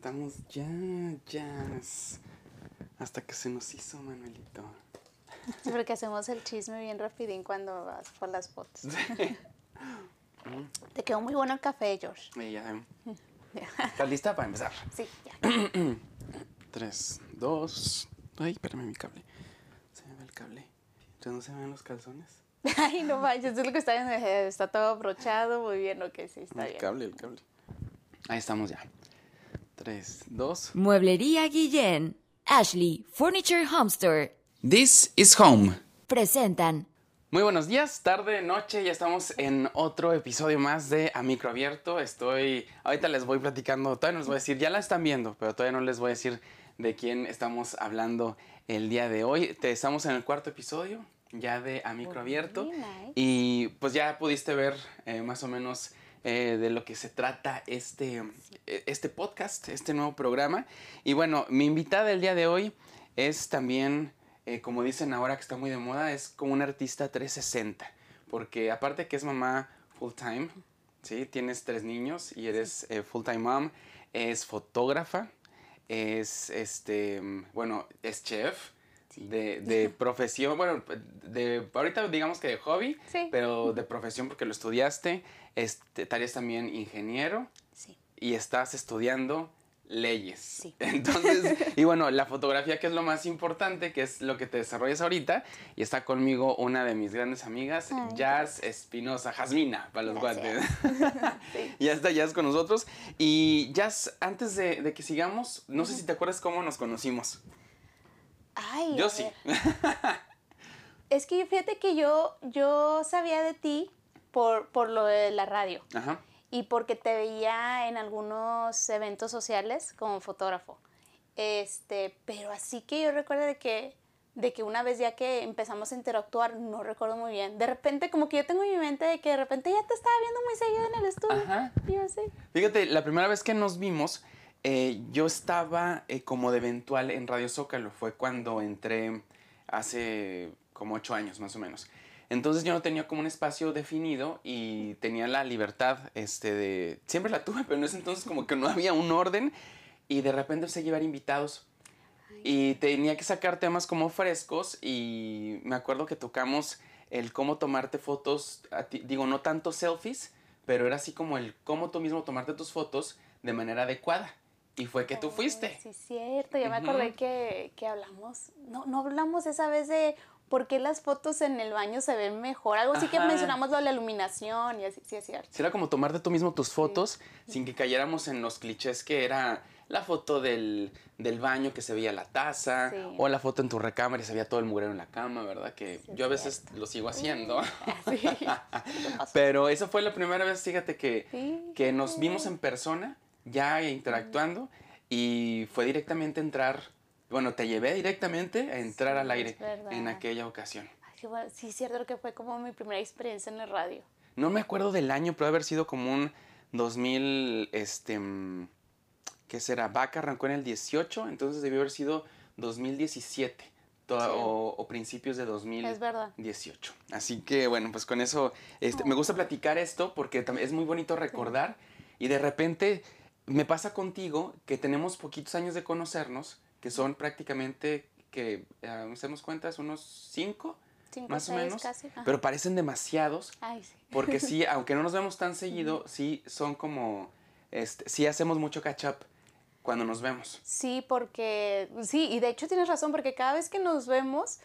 estamos ya, ya. Hasta que se nos hizo, Manuelito. Sí, porque hacemos el chisme bien rapidín cuando vas por las fotos. Te quedó muy bueno el café, George. Ya. ¿Estás lista para empezar? Sí, ya. Tres, dos. Ay, espérame mi cable. Se me ve el cable. ¿Ya no se ven los calzones? Ay, no manches, es lo que está viendo. eh, Está todo abrochado, muy bien, ok, sí, está el bien. cable, el cable. Ahí estamos ya. Tres, dos. Mueblería Guillén, Ashley Furniture Home Store This is home. presentan Muy buenos días, tarde, noche, ya estamos en otro episodio más de A Micro Abierto. Estoy, ahorita les voy platicando, todavía no les voy a decir, ya la están viendo, pero todavía no les voy a decir de quién estamos hablando el día de hoy. Te, estamos en el cuarto episodio ya de A Micro Abierto y pues ya pudiste ver eh, más o menos eh, de lo que se trata este, eh, este podcast, este nuevo programa. Y bueno, mi invitada del día de hoy es también, eh, como dicen ahora que está muy de moda, es como una artista 360. Porque aparte que es mamá full time, ¿sí? Tienes tres niños y eres eh, full time mom, es fotógrafa, es, este, bueno, es chef. De, de profesión, bueno, de ahorita digamos que de hobby, Sí. pero de profesión porque lo estudiaste, este, eres también ingeniero Sí. y estás estudiando leyes. Sí. Entonces, y bueno, la fotografía que es lo más importante, que es lo que te desarrollas ahorita, y está conmigo una de mis grandes amigas, Ay, Jazz Espinosa, Jasmina, para los Gracias. guantes. Sí. ya está Jazz con nosotros. Y Jazz, antes de, de que sigamos, no sé si te acuerdas cómo nos conocimos. Ay, Yo sí. Es que fíjate que yo, yo sabía de ti por, por lo de la radio Ajá. y porque te veía en algunos eventos sociales como fotógrafo. Este, pero así que yo recuerdo de que, de que una vez ya que empezamos a interactuar, no recuerdo muy bien. De repente, como que yo tengo en mi mente de que de repente ya te estaba viendo muy seguido en el estudio. Ajá. Y yo así. Fíjate, la primera vez que nos vimos, eh, yo estaba eh, como de eventual en Radio Zócalo. Fue cuando entré hace como ocho años más o menos. Entonces yo no tenía como un espacio definido y tenía la libertad este, de... Siempre la tuve, pero en ese entonces como que no había un orden y de repente empecé a llevar invitados. Y tenía que sacar temas como frescos y me acuerdo que tocamos el cómo tomarte fotos, a ti- digo, no tanto selfies, pero era así como el cómo tú mismo tomarte tus fotos de manera adecuada. Y fue que tú fuiste. Sí, cierto. Ya me acordé que, que hablamos. No, no hablamos esa vez de por qué las fotos en el baño se ven mejor. Algo así que mencionamos lo de la iluminación y así, sí es cierto. Sí, era como tomarte tú mismo tus fotos sin que cayéramos en los clichés que era la foto del, del baño que se veía la taza Sí. o la foto en tu recámara y se veía todo el mugrero en la cama, ¿verdad? Que Sí, yo a es veces lo sigo haciendo. Pero esa fue la primera vez, fíjate, que, que nos vimos en persona, ya interactuando, y fue directamente entrar, bueno, te llevé directamente a entrar Sí, al aire en aquella ocasión. Ay, qué bueno. Sí, es cierto que fue como mi primera experiencia en la radio. No me acuerdo del año, pero haber sido como un 2000, este, mm, ¿qué será? Vaca arrancó en el 18, entonces debió haber sido 2017 toda- Sí. o, o principios de 2000. Es verdad. 18. Así que bueno, pues con eso este, me gusta platicar esto porque es muy bonito recordar y de repente me pasa contigo que tenemos poquitos años de conocernos, que son prácticamente, que eh, nos damos cuenta, es unos 5 Cinco, más o seis menos, casi. Pero parecen demasiados Ay, sí. porque sí, aunque no nos vemos tan seguido, sí son como, este, sí hacemos mucho catch up cuando nos vemos. Sí, porque, sí, y de hecho tienes razón, porque cada vez que nos vemos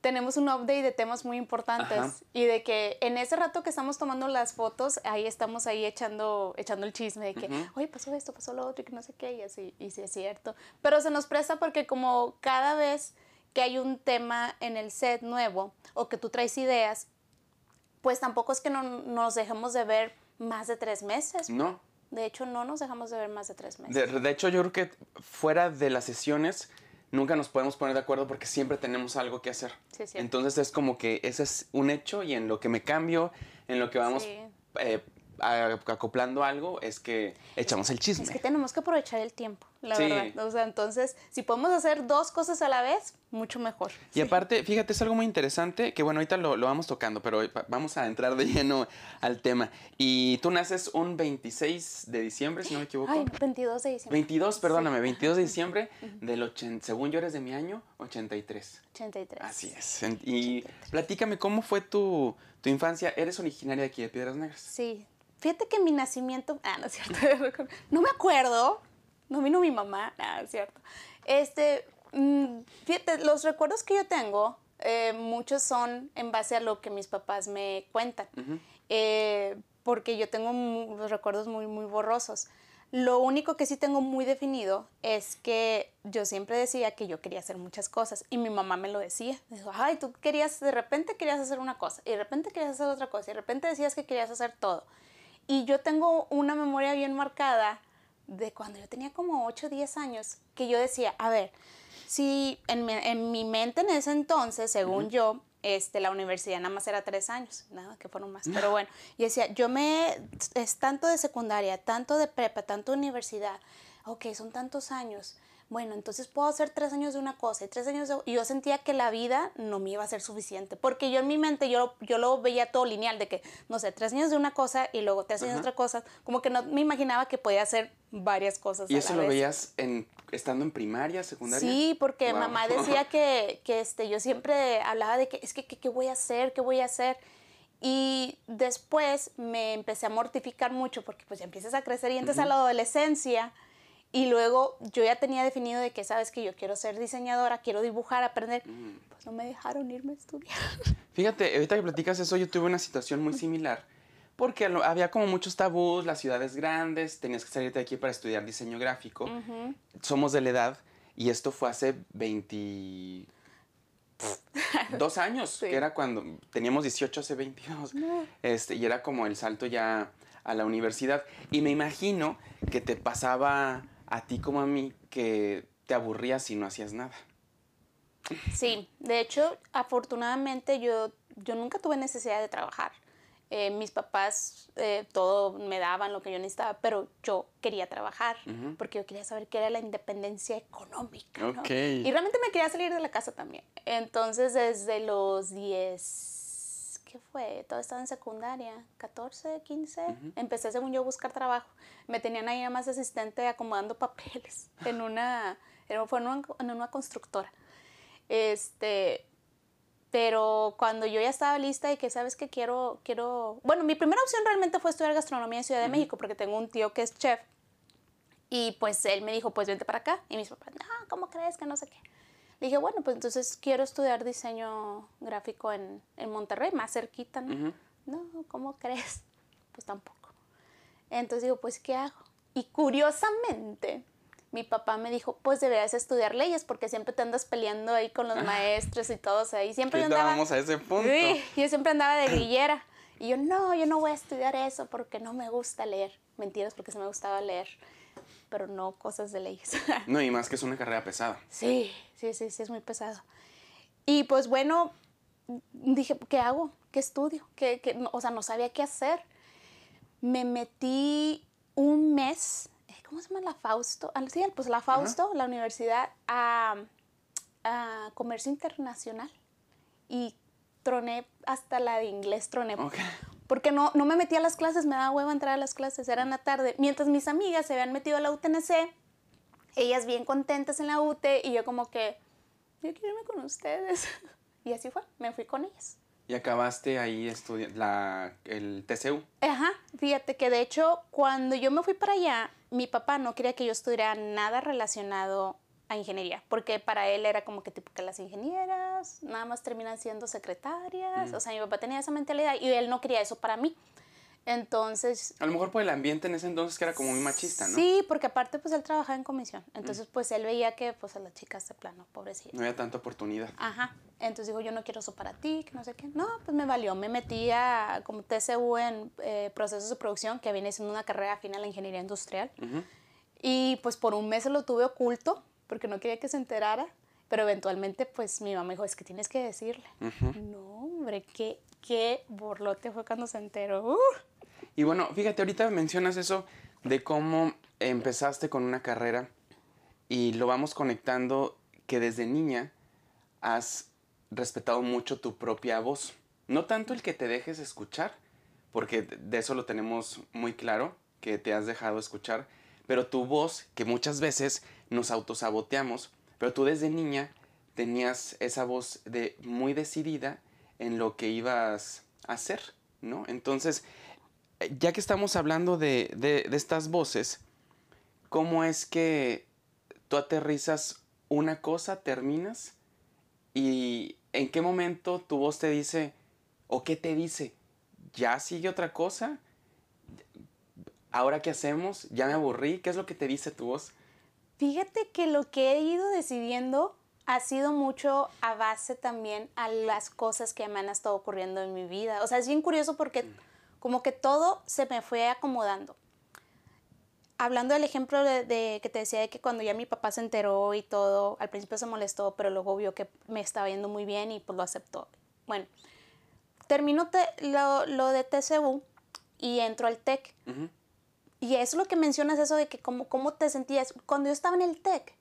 tenemos un update de temas muy importantes Ajá. y de que en ese rato que estamos tomando las fotos, ahí estamos ahí echando, echando el chisme de que, Ujú. oye, pasó esto, pasó lo otro y que no sé qué, y así, y sí es cierto. Pero se nos presta porque como cada vez que hay un tema en el set nuevo o que tú traes ideas, pues tampoco es que no nos dejemos de ver más de tres meses. ¿No? De hecho, no nos dejamos de ver más de tres meses. De, de hecho, yo creo que fuera de las sesiones nunca nos podemos poner de acuerdo porque siempre tenemos algo que hacer. Sí. Entonces es como que ese es un hecho y en lo que me cambio, en lo que vamos Sí. eh, acoplando algo, es que echamos el chisme. Es que tenemos que aprovechar el tiempo. La Sí. verdad. O sea, entonces, si podemos hacer dos cosas a la vez, mucho mejor. Y aparte, fíjate, es algo muy interesante que, bueno, ahorita lo, lo vamos tocando, pero vamos a entrar de lleno al tema. Y tú naces un 26 de diciembre, si no me equivoco. Ay, 22 de diciembre. 22, perdóname, 22 de diciembre del 80, según yo eres de mi año, 83. 83. Así es. Y platícame, ¿cómo fue tu, tu infancia? ¿Eres originaria de aquí de Piedras Negras? Sí. Fíjate que mi nacimiento. Ah, no es cierto. No me acuerdo. No vino mi mamá. Ah, es cierto. Este. mm, Fíjate, los recuerdos que yo tengo, eh, muchos son en base a lo que mis papás me cuentan. Eh, porque yo tengo los recuerdos muy, muy borrosos. Lo único que sí tengo muy definido es que yo siempre decía que yo quería hacer muchas cosas y mi mamá me lo decía. Dijo, ay, tú querías, de repente querías hacer una cosa y de repente querías hacer otra cosa y de repente decías que querías hacer todo. Y yo tengo una memoria bien marcada de cuando yo tenía como 8 o 10 años, que yo decía, a ver, si en mi, en mi mente en ese entonces, según yo, este, la universidad nada más era tres años, nada, que fueron más. Pero bueno, y decía, yo me, es tanto de secundaria, tanto de prepa, tanto de universidad, ok, son tantos años. Bueno, entonces puedo hacer tres años de una cosa y tres años de... Y yo sentía que la vida no me iba a ser suficiente, porque yo en mi mente, yo, yo lo veía todo lineal, de que, no sé, tres años de una cosa y luego tres años de otra cosa, como que no me imaginaba que podía hacer varias cosas. ¿Y a eso la lo vez. veías en, estando en primaria, secundaria? Sí, porque Wow. mamá decía que, que este, yo siempre hablaba de que es que que- qué voy a hacer, qué voy a hacer. Y después me empecé a mortificar mucho porque pues ya empiezas a crecer y entras a la adolescencia y luego yo ya tenía definido de que sabes que yo quiero ser diseñadora, quiero dibujar, aprender. Mm. Pues no me dejaron irme a estudiar. Fíjate, ahorita que platicas eso, yo tuve una situación muy similar. Porque había como muchos tabús, las ciudades grandes, tenías que salirte de aquí para estudiar diseño gráfico. Somos de la edad, y esto fue hace 22 años, Sí. que era cuando teníamos 18 hace 22. Este, y era como el salto ya a la universidad. Y me imagino que te pasaba a ti como a mí, que te aburrías y no hacías nada. Sí, de hecho, afortunadamente yo, yo nunca tuve necesidad de trabajar. Eh, mis papás eh, todo me daban lo que yo necesitaba, pero yo quería trabajar porque yo quería saber qué era la independencia económica. Y realmente me quería salir de la casa también. Entonces, desde los 10, ¿qué fue? Todo estaba en secundaria, 14, 15, empecé, según yo, a buscar trabajo. Me tenían ahí nada más asistente acomodando papeles en una, fue en una, en una constructora. Este, pero cuando yo ya estaba lista y que sabes que quiero, quiero, bueno, mi primera opción realmente fue estudiar gastronomía en Ciudad de México porque tengo un tío que es chef y pues él me dijo, pues vente para acá. Y mis papás, no, ¿cómo crees que no sé qué? Le dije, bueno, pues entonces quiero estudiar diseño gráfico en, en Monterrey, más cerquita, ¿no? Ujú. No, ¿cómo crees? Pues tampoco. Entonces digo, pues, ¿qué hago? Y curiosamente, mi papá me dijo, pues deberías estudiar leyes porque siempre te andas peleando ahí con los maestros y todos ahí. Siempre yo andaba... vamos a ese punto. Sí, yo siempre andaba de grillera. Y yo, no, yo no voy a estudiar eso porque no me gusta leer. Mentiras, porque sí me gustaba leer, pero no cosas de leyes. No, y más que es una carrera pesada. sí, sí, sí, sí, es muy pesado. Y pues bueno, dije, ¿qué hago? ¿Qué estudio? ¿Qué, qué? O sea, no sabía qué hacer. Me metí un mes, eh, ¿cómo se llama la Fausto? Ah, Sí, pues la Fausto, la universidad, a, a comercio internacional. Y troné hasta la de inglés, troné. Ok. Porque no, no me metí a las clases, me daba hueva entrar a las clases, era en la tarde. Mientras mis amigas se habían metido a la UTNC, ellas bien contentas en la UT y yo como que, yo quiero irme con ustedes. Y así fue, me fui con ellas. Y acabaste ahí estudiando el TCU. Ajá, fíjate que de hecho cuando yo me fui para allá, mi papá no quería que yo estudiara nada relacionado a ingeniería, porque para él era como que tipo que las ingenieras nada más terminan siendo secretarias, o sea, mi papá tenía esa mentalidad y él no quería eso para mí. Entonces, A lo mejor por el ambiente en ese entonces que era como muy machista, ¿no? Sí, porque aparte pues él trabajaba en comisión. Entonces pues él veía que pues a las chicas de plano, pobrecita. No había tanta oportunidad. Ajá. Entonces dijo, yo no quiero eso para ti, que no sé qué. No, pues me valió. Me metí a como TCU en eh, procesos de producción, que viene siendo una carrera a la ingeniería industrial. Y pues por un mes lo tuve oculto, porque no quería que se enterara. Pero eventualmente pues mi mamá dijo, es que tienes que decirle. No, hombre, qué, qué borlote fue cuando se enteró. ¡Uh! Y bueno, fíjate, ahorita mencionas eso de cómo empezaste con una carrera y lo vamos conectando que desde niña has respetado mucho tu propia voz. No tanto el que te dejes escuchar, porque de eso lo tenemos muy claro, que te has dejado escuchar, pero tu voz, que muchas veces nos autosaboteamos, pero tú desde niña tenías esa voz de muy decidida en lo que ibas a hacer, ¿no? Entonces, ya que estamos hablando de, de estas voces, ¿cómo es que tú aterrizas una cosa, terminas y en qué momento tu voz te dice o qué te dice, ya sigue otra cosa, ahora qué hacemos, ya me aburrí, ¿qué es lo que te dice tu voz? Fíjate que lo que he ido decidiendo ha sido mucho a base también a las cosas que me han estado ocurriendo en mi vida. O sea, es bien curioso porque como que todo se me fue acomodando hablando del ejemplo de, que te decía de que cuando ya mi papá se enteró y todo, al principio se molestó, pero luego vio que me estaba yendo muy bien y pues lo aceptó. Bueno, terminó lo, de TCU y entró al TEC. Y es lo que mencionas, eso de que cómo, cómo te sentías. Cuando yo estaba en el TEC,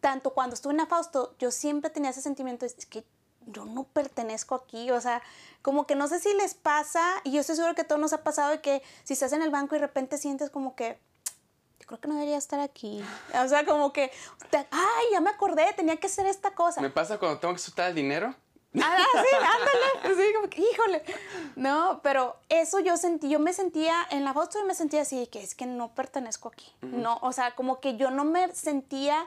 tanto cuando estuve en Afausto, yo siempre tenía ese sentimiento de que yo no pertenezco aquí, o sea, como que no sé si les pasa, y yo estoy seguro que a todos nos ha pasado de que si estás en el banco y de repente sientes como que, creo que no debería estar aquí. O sea, como que, ay, ya me acordé, tenía que hacer esta cosa. ¿Me pasa cuando tengo que soltar el dinero? Ah, sí, ándale. Sí, como que, híjole. No, pero eso yo sentí, yo me sentía, en la foto me sentía así, que es que no pertenezco aquí. No, o sea, como que yo no me sentía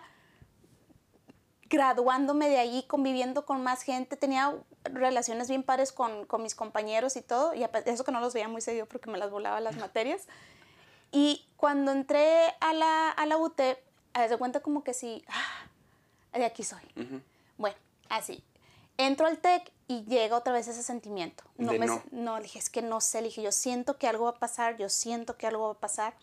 graduándome de allí, conviviendo con más gente, tenía relaciones bien pares con, con mis compañeros y todo, y eso que no los veía muy seguido porque me las volaba las materias. Y cuando entré a la, a la UT, de cuenta como que sí, ah, de aquí soy. Bueno, así. Entro al TEC y llega otra vez ese sentimiento. No, me, no. no, dije, es que no sé, dije, yo siento que algo va a pasar, yo siento que algo va a pasar.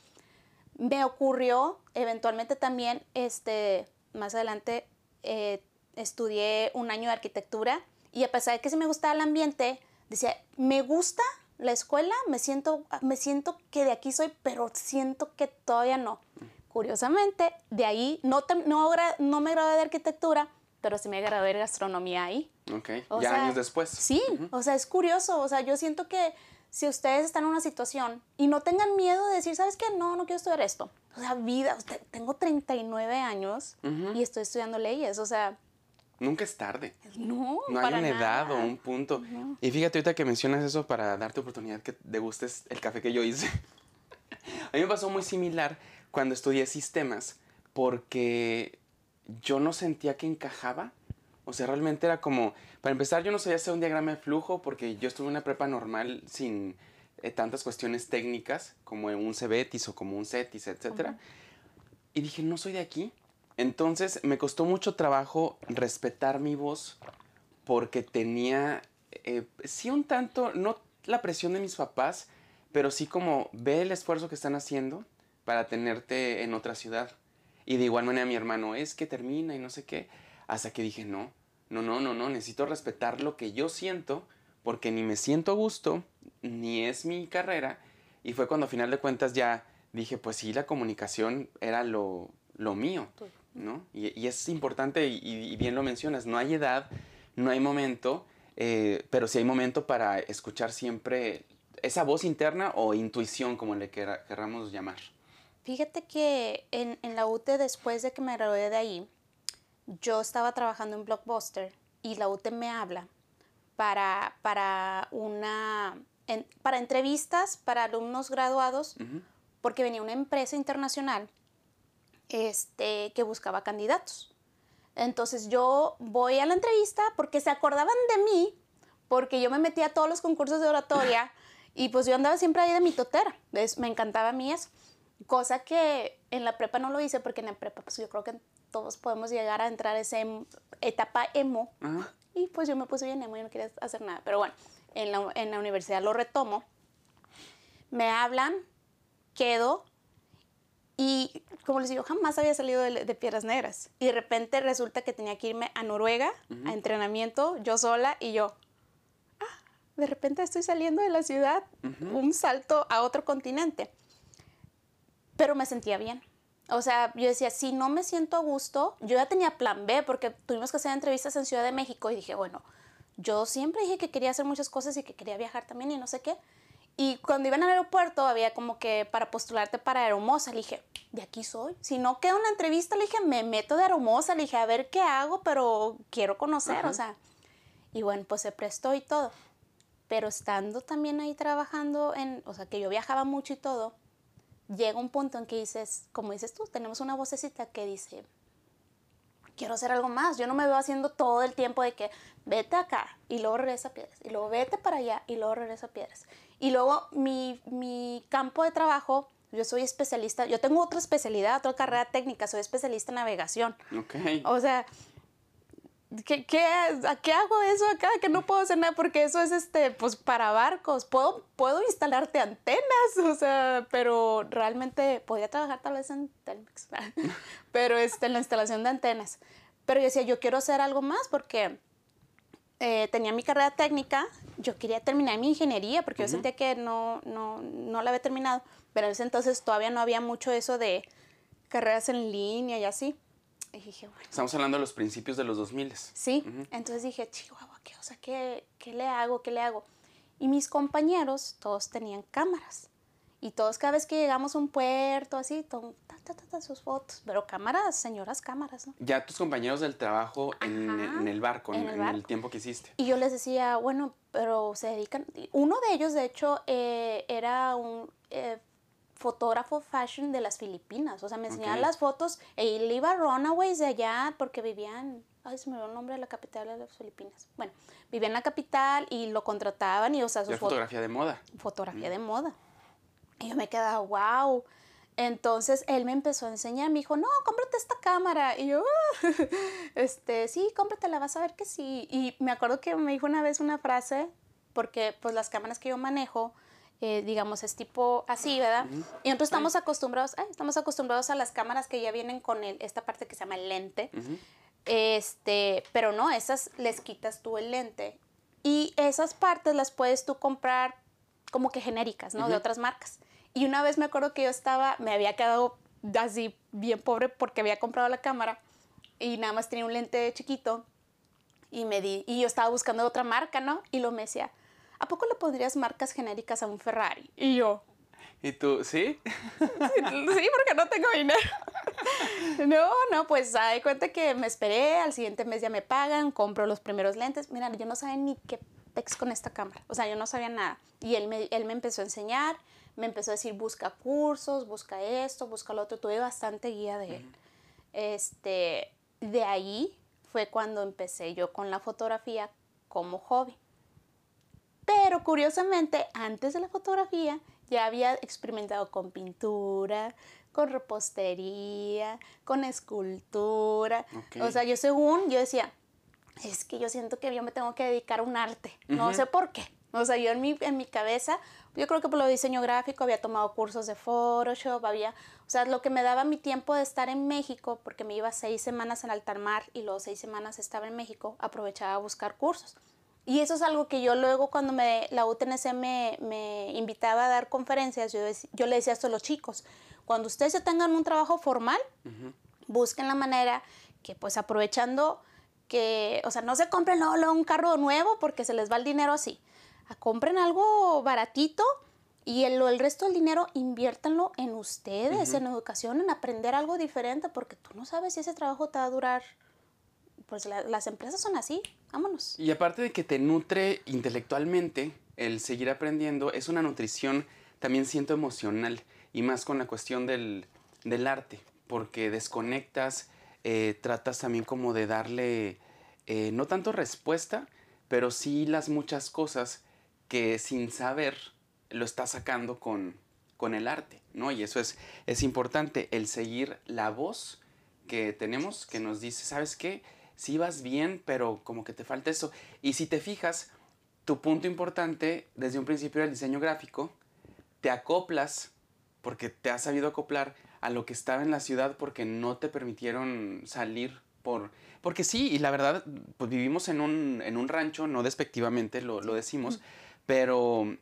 Me ocurrió, eventualmente también, este, más adelante, eh, estudié un año de arquitectura y a pesar de que sí me gustaba el ambiente, decía, me gusta la escuela, me siento, me siento que de aquí soy, pero siento que todavía no. Curiosamente, de ahí no, no, no me gradué de arquitectura, pero sí me gradué de gastronomía ahí. Ok, ya años después. Sí, o sea, es curioso, o sea, yo siento que si ustedes están en una situación y no tengan miedo de decir, ¿sabes qué? No, no quiero estudiar esto. O sea, vida, tengo 39 años y estoy estudiando leyes, o sea, Nunca es tarde. No, no hay una edad o un punto. Y fíjate ahorita que mencionas eso para darte oportunidad que degustes el café que yo hice. A mí me pasó muy similar cuando estudié sistemas porque yo no sentía que encajaba. O sea, realmente era como, para empezar, yo no sabía hacer un diagrama de flujo porque yo estuve en una prepa normal sin eh, tantas cuestiones técnicas como un CBETIS o como un CETIS, etc. Y dije, no soy de aquí entonces me costó mucho trabajo respetar mi voz porque tenía, eh, sí un tanto, no la presión de mis papás, pero sí como ve el esfuerzo que están haciendo para tenerte en otra ciudad. Y de igual manera mi hermano, es que termina y no sé qué, hasta que dije, no, no, no, no, no, necesito respetar lo que yo siento porque ni me siento a gusto, ni es mi carrera. Y fue cuando a final de cuentas ya dije, pues sí, la comunicación era lo, lo mío. ¿no? Y, es importante, y, bien lo mencionas, no hay edad, no hay momento, eh, pero sí hay momento para escuchar siempre esa voz interna o intuición, como le querramos llamar. Fíjate que en, la UTE, después de que me gradué de ahí, yo estaba trabajando en Blockbuster y la UTE me habla para, para, una, para entrevistas para alumnos graduados, porque venía una empresa internacional este, que buscaba candidatos. Entonces yo voy a la entrevista porque se acordaban de mí, porque yo me metía a todos los concursos de oratoria y pues yo andaba siempre ahí de mi totera. Me encantaba a mí eso. Cosa que en la prepa no lo hice porque en la prepa pues yo creo que todos podemos llegar a entrar a esa em, etapa emo. Y pues yo me puse bien emo y no quería hacer nada. Pero bueno, en la, en la universidad lo retomo. Me hablan, quedo y como les digo, jamás había salido de, Piedras Negras. Y de repente resulta que tenía que irme a Noruega a entrenamiento, yo sola y yo. Ah, de repente estoy saliendo de la ciudad, un salto a otro continente. Pero me sentía bien. O sea, yo decía, si no me siento a gusto, yo ya tenía plan B porque tuvimos que hacer entrevistas en Ciudad de México y dije, bueno, yo siempre dije que quería hacer muchas cosas y que quería viajar también y no sé qué. Y cuando iba el aeropuerto había como que para postularte para Aeromosa, le dije, de aquí soy. Si no queda una entrevista, le dije, me meto de Aeromosa, le dije, a ver qué hago, pero quiero conocer, o sea. Y bueno, pues se prestó y todo. Pero estando también ahí trabajando en, o sea, que yo viajaba mucho y todo, llega un punto en que dices, como dices tú, tenemos una vocecita que dice, quiero hacer algo más. Yo no me veo haciendo todo el tiempo de que vete acá y luego regresa a piedras, y luego vete para allá y luego regresa a piedras. Y luego mi, mi campo de trabajo, yo soy especialista, yo tengo otra especialidad, otra carrera técnica, soy especialista en navegación. Ok. O sea, ¿qué, qué, ¿a qué hago eso acá? Que no puedo hacer nada porque eso es, este, pues, para barcos. Puedo, puedo instalarte antenas, o sea, pero realmente podría trabajar tal vez en Telmex, pero este, en la instalación de antenas. Pero yo decía, yo quiero hacer algo más porque eh, tenía mi carrera técnica, yo quería terminar mi ingeniería porque yo sentía que no, no, no la había terminado, pero en ese entonces todavía no había mucho eso de carreras en línea y así. Y dije, bueno. Estamos hablando de los principios de los 2000. Sí, entonces dije, chihuahua, ¿qué, o sea, ¿qué, ¿qué le hago? ¿Qué le hago? Y mis compañeros, todos tenían cámaras. Y todos cada vez que llegamos a un puerto, así, todo, ta, ta, ta, ta, sus fotos. Pero cámaras, señoras cámaras, ¿no? Ya tus compañeros del trabajo en, Ajá, en el barco, en, en el en el barco. tiempo que hiciste. Y yo les decía, bueno, pero se dedican... Uno de ellos, de hecho, eh, era un eh, fotógrafo fashion de las Filipinas. O sea, me enseñaban las fotos. E él iba a Runaways de allá porque vivían... Ay, se me olvidó el nombre de la capital de las Filipinas. Bueno, vivía en la capital y lo contrataban y, o sea, fotos fotografía de moda. fotografía de moda. Y yo me quedaba, wow. Entonces él me empezó a enseñar, me dijo, no, cómprate esta cámara. Y yo, "Ah". este, sí, cómpratela, vas a ver que sí. Y me acuerdo que me dijo una vez una frase, porque pues las cámaras que yo manejo, eh, digamos, es tipo así, ¿verdad? Y nosotros estamos acostumbrados, ay, estamos acostumbrados a las cámaras que ya vienen con el, esta parte que se llama el lente. Este, pero no, esas les quitas tú el lente. Y esas partes las puedes tú comprar como que genéricas, ¿no? De otras marcas. Y una vez me acuerdo que yo estaba, me había quedado así bien pobre porque había comprado la cámara y nada más tenía un lente chiquito y me di, y yo estaba buscando otra marca, ¿no? Y lo me decía, ¿a poco le pondrías marcas genéricas a un Ferrari? Y yo, ¿Y tú, sí? sí, porque no tengo dinero. No, no, pues hay cuenta que me esperé, al siguiente mes ya me pagan, compro los primeros lentes. Mira, yo no sabía ni qué pex con esta cámara, o sea, yo no sabía nada. Y él me, él me empezó a enseñar, me empezó a decir, busca cursos, busca esto, busca lo otro. Tuve bastante guía de él. Este, de ahí fue cuando empecé yo con la fotografía como hobby. Pero curiosamente, antes de la fotografía, ya había experimentado con pintura, con repostería, con escultura. Ok. O sea, yo según, yo decía, es que yo siento que yo me tengo que dedicar a un arte. No sé por qué. O sea, yo en mi, en mi cabeza, yo creo que por lo de diseño gráfico había tomado cursos de Photoshop, había, o sea, lo que me daba mi tiempo de estar en México, porque me iba seis semanas en alta mar y luego seis semanas estaba en México, aprovechaba a buscar cursos. Y eso es algo que yo luego cuando me, la UTNC me, me invitaba a dar conferencias, yo, dec- yo le decía esto a los chicos, cuando ustedes ya tengan un trabajo formal, busquen la manera que pues aprovechando que, o sea, no se compren luego, luego un carro nuevo porque se les va el dinero así. A compren algo baratito y el, el resto del dinero inviértanlo en ustedes, en educación, en aprender algo diferente porque tú no sabes si ese trabajo te va a durar. Pues la- las empresas son así, vámonos. Y aparte de que te nutre intelectualmente, el seguir aprendiendo es una nutrición también siento emocional y más con la cuestión del, del arte, porque desconectas, eh, tratas también como de darle eh, no tanto respuesta, pero sí las muchas cosas que sin saber lo estás sacando con, con el arte, ¿no? Y eso es, es importante, el seguir la voz que tenemos que nos dice, ¿sabes qué? Sí vas bien, pero como que te falta eso. Y si te fijas, tu punto importante desde un principio del diseño gráfico, te acoplas, porque te has sabido acoplar a lo que estaba en la ciudad porque no te permitieron salir por... Porque sí, y la verdad, pues vivimos en un, en un rancho, no despectivamente lo, lo decimos, pero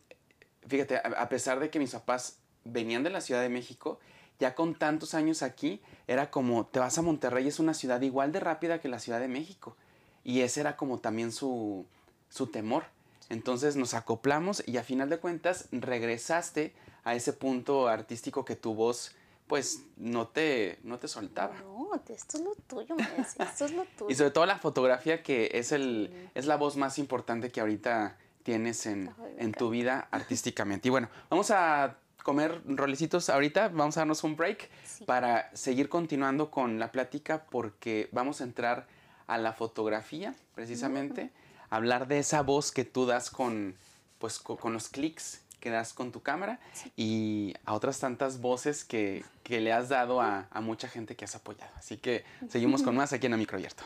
fíjate, a, a pesar de que mis papás venían de la Ciudad de México, ya con tantos años aquí, era como, te vas a Monterrey, es una ciudad igual de rápida que la Ciudad de México. Y ese era como también su, su temor. Entonces nos acoplamos y a final de cuentas regresaste a ese punto artístico que tu voz pues no te, no te soltaba. No, esto es lo tuyo, Messi, esto es lo tuyo. Y sobre todo la fotografía que es, el, es la voz más importante que ahorita tienes en, Ay, en tu vida artísticamente. Y bueno, vamos a comer rolecitos ahorita, vamos a darnos un break Sí. para seguir continuando con la plática porque vamos a entrar a la fotografía precisamente, hablar de esa voz que tú das con, pues, co- con, los clics que das con tu cámara y a otras tantas voces que, que le has dado a, a mucha gente que has apoyado. Así que seguimos con más aquí en A Micro Abierto.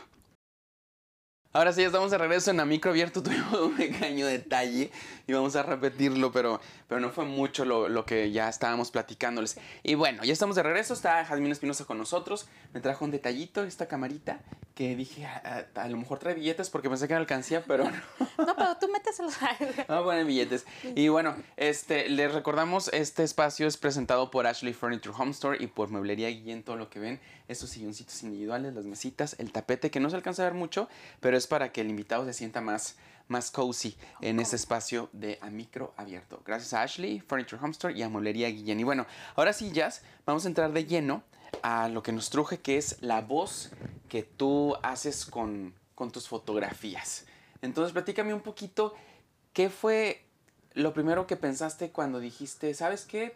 Ahora sí, ya estamos de regreso en A Micro Abierto. Tuvimos un pequeño detalle y vamos a repetirlo, pero, pero no fue mucho lo, lo que ya estábamos platicándoles. Y bueno, ya estamos de regreso. Está Jazmín Espinosa con nosotros. Me trajo un detallito, esta camarita, que dije, a, a- a lo mejor trae billetes porque pensé que era alcancía, pero no. No, pero tú méteselos. Vamos a poner billetes. Y bueno, este, les recordamos, este espacio es presentado por Ashley Furniture Home Store y por Mueblería Guillén, todo lo que ven. Estos silloncitos individuales, las mesitas, el tapete, que no se alcanza a ver mucho, pero es para que el invitado se sienta más, más cozy en este espacio de a micro abierto. Gracias a Ashley Furniture Home Store y a Mueblería Guillén. Y bueno, ahora sí, Jazz, vamos a entrar de lleno a lo que nos truje, que es la voz que tú haces con, con tus fotografías. Entonces, platícame un poquito, ¿qué fue lo primero que pensaste cuando dijiste, ¿sabes qué?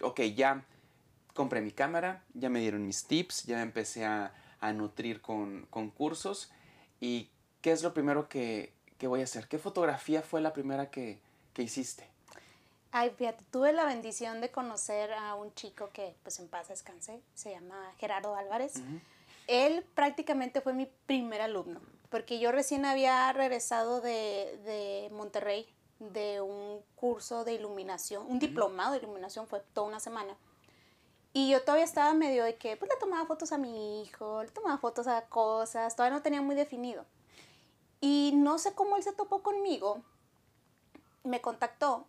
Ok, ya compré mi cámara, ya me dieron mis tips, ya me empecé a, a nutrir con, con cursos. ¿Y qué es lo primero que, que voy a hacer? ¿Qué fotografía fue la primera que, que hiciste? Ay, fíjate, tuve la bendición de conocer a un chico que, pues en paz descanse, se llama Gerardo Álvarez. Él prácticamente fue mi primer alumno, porque yo recién había regresado de, de Monterrey de un curso de iluminación, un diplomado de iluminación, fue toda una semana. Y yo todavía estaba medio de que, pues le tomaba fotos a mi hijo, le tomaba fotos a cosas, todavía no tenía muy definido. Y no sé cómo él se topó conmigo, me contactó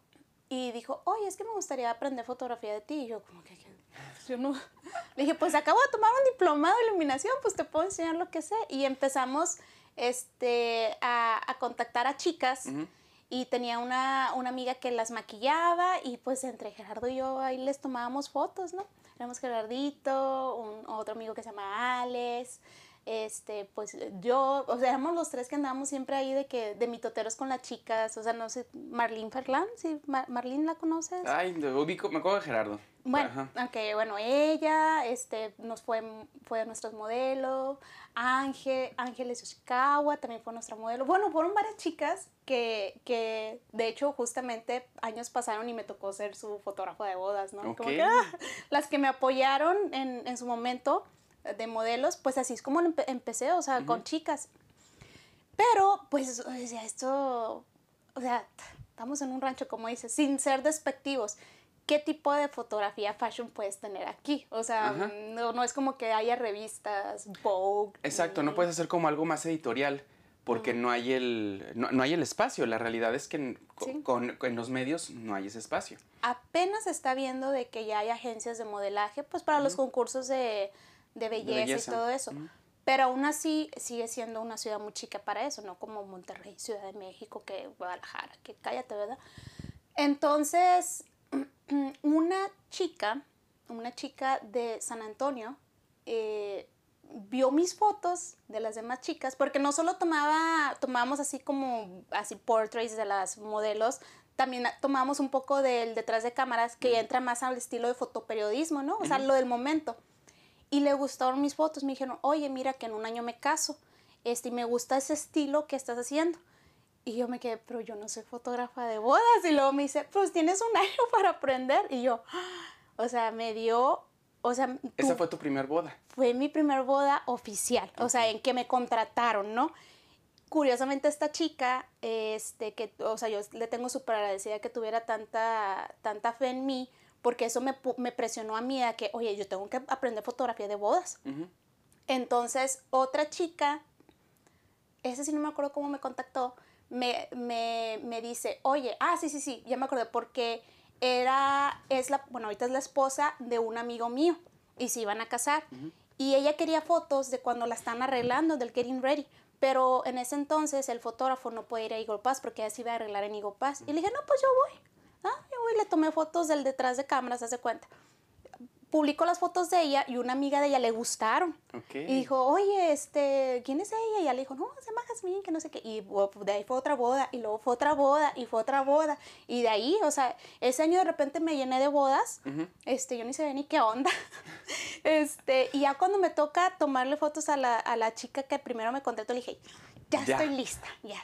y dijo, oye, es que me gustaría aprender fotografía de ti. Y yo, como que, yo no. Le dije, pues acabo de tomar un diplomado de iluminación, pues te puedo enseñar lo que sé. Y empezamos este, a, a contactar a chicas. Ujú. Y tenía una, una amiga que las maquillaba y pues entre Gerardo y yo ahí les tomábamos fotos, ¿no? Éramos Gerardito, un, otro amigo que se llama Alex, este, pues yo, o sea, éramos los tres que andábamos siempre ahí de que, de mitoteros con las chicas, o sea, no sé, Marlene Ferlán, ¿sí? Mar- Marlene la conoces? Ay, me ubico, me acuerdo de Gerardo. Bueno, Ajá. ok, bueno, ella este, nos fue, fue de nuestros modelos, Ángel, Ángeles Yoshikawa también fue nuestra modelo. Bueno, fueron varias chicas que, que de hecho justamente años pasaron y me tocó ser su fotógrafo de bodas, ¿no? Como que ah, las que me apoyaron en, en su momento de modelos, pues así es como empe- empecé, o sea, con chicas. Pero, pues, o sea, esto, o sea, estamos en un rancho, como dices, sin ser despectivos. ¿Qué tipo de fotografía fashion puedes tener aquí? O sea, Ajá. no, no es como que haya revistas, Vogue. Exacto, no ni- puedes hacer como algo más editorial porque no hay el no, no hay el espacio. La realidad es que en, Sí. con, en los medios no hay ese espacio. Apenas está viendo de que ya hay agencias de modelaje, pues para los concursos de, de belleza, belleza. y todo eso. Pero aún así sigue siendo una ciudad muy chica para eso, no como Monterrey, Ciudad de México, que Guadalajara, que cállate, ¿verdad? Entonces, una chica, una chica de San Antonio, eh, vio mis fotos de las demás chicas, porque no solo tomaba, tomábamos así como, así portraits de las modelos, también tomábamos un poco del detrás de cámaras, que entra más al estilo de fotoperiodismo, ¿no? O sea, lo del momento. Y le gustaron mis fotos, me dijeron, oye, mira que en un año me caso, este, y me gusta ese estilo que estás haciendo. Y yo me quedé, pero yo no soy fotógrafa de bodas. Y luego me dice, pues tienes un año para aprender. Y yo, o sea, me dio, o sea, Esa tu- fue tu primer boda. fue mi primer boda oficial, o sea, en que me contrataron, ¿no? Curiosamente esta chica, este, que, o sea, yo le tengo súper agradecida que tuviera tanta, tanta fe en mí, porque eso me, presionó a mí a que, oye, yo tengo que aprender fotografía de bodas. Entonces, otra chica, ese sí no me acuerdo cómo me contactó, me, me, me dice, oye, ah, sí, sí, sí, ya me acordé, porque era, es la, bueno, ahorita es la esposa de un amigo mío y se iban a casar. Y ella quería fotos de cuando la están arreglando, del getting ready. Pero en ese entonces el fotógrafo no puede ir a Eagle Pass porque ella se iba a arreglar en Eagle Pass. Y le dije, no, pues yo voy. Ah, voy, le tomé fotos del detrás de cámaras, hace cuenta publicó las fotos de ella y una amiga de ella le gustaron. Ok. Y dijo, oye, este, ¿quién es ella? Y ella le dijo, no, se llama Jasmine, que no sé qué. Y de ahí fue otra boda, y luego fue otra boda, y fue otra boda. Y de ahí, o sea, ese año de repente me llené de bodas. Este, yo ni sabía ni qué onda. este, y ya cuando me toca tomarle fotos a la, a la chica que primero me contrató, le dije, ya, Ya. estoy lista, ya.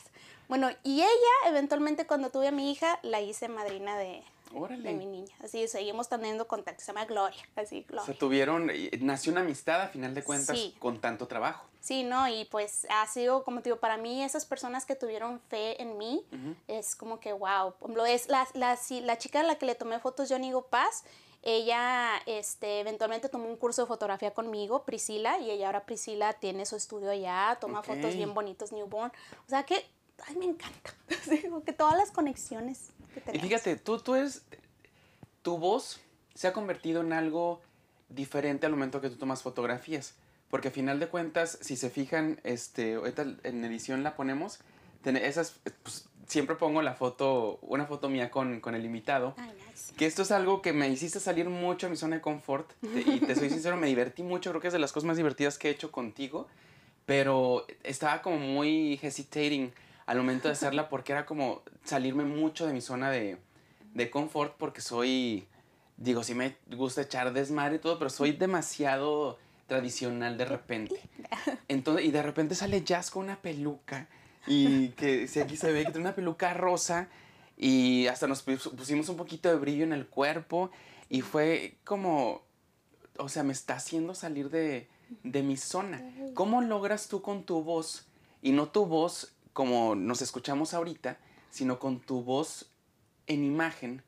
Bueno, y ella, eventualmente, cuando tuve a mi hija, la hice madrina de, Órale. de mi niña. Así, seguimos teniendo contacto. Se llama Gloria, así, O Gloria. sea, tuvieron, eh, nació una amistad a final de cuentas Sí. con tanto trabajo. Sí, ¿no? Y pues ha sido, como te digo, para mí esas personas que tuvieron fe en mí, es como que, wow. Ejemplo, es la, la, sí, la chica a la que le tomé fotos, yo Nigo Paz, ella este, eventualmente tomó un curso de fotografía conmigo, Priscila, y ella ahora Priscila tiene su estudio allá, toma Ok. fotos bien bonitos, newborn. O sea que, ay, me encanta. Digo que todas las conexiones que Y tenemos. fíjate, tú, tú eres, tu voz se ha convertido en algo diferente al momento que tú tomas fotografías. Porque a final de cuentas, si se fijan, este, en edición la ponemos, esas, pues, siempre pongo la foto, una foto mía con, con el invitado. Ay, nice. Que esto es algo que me hiciste salir mucho de mi zona de confort. Y te soy sincero, me divertí mucho. Creo que es de las cosas más divertidas que he hecho contigo. Pero estaba como muy hesitating al momento de hacerla porque era como salirme mucho de mi zona de, de confort porque soy, digo, sí me gusta echar desmadre y todo, pero soy demasiado tradicional de repente. Entonces, y de repente sale Jazz con una peluca y que si aquí se ve que tiene una peluca rosa y hasta nos pus- pusimos un poquito de brillo en el cuerpo y fue como, o sea, me está haciendo salir de, de mi zona. ¿Cómo logras tú con tu voz y no tu voz como nos escuchamos ahorita, sino con tu voz en imagen,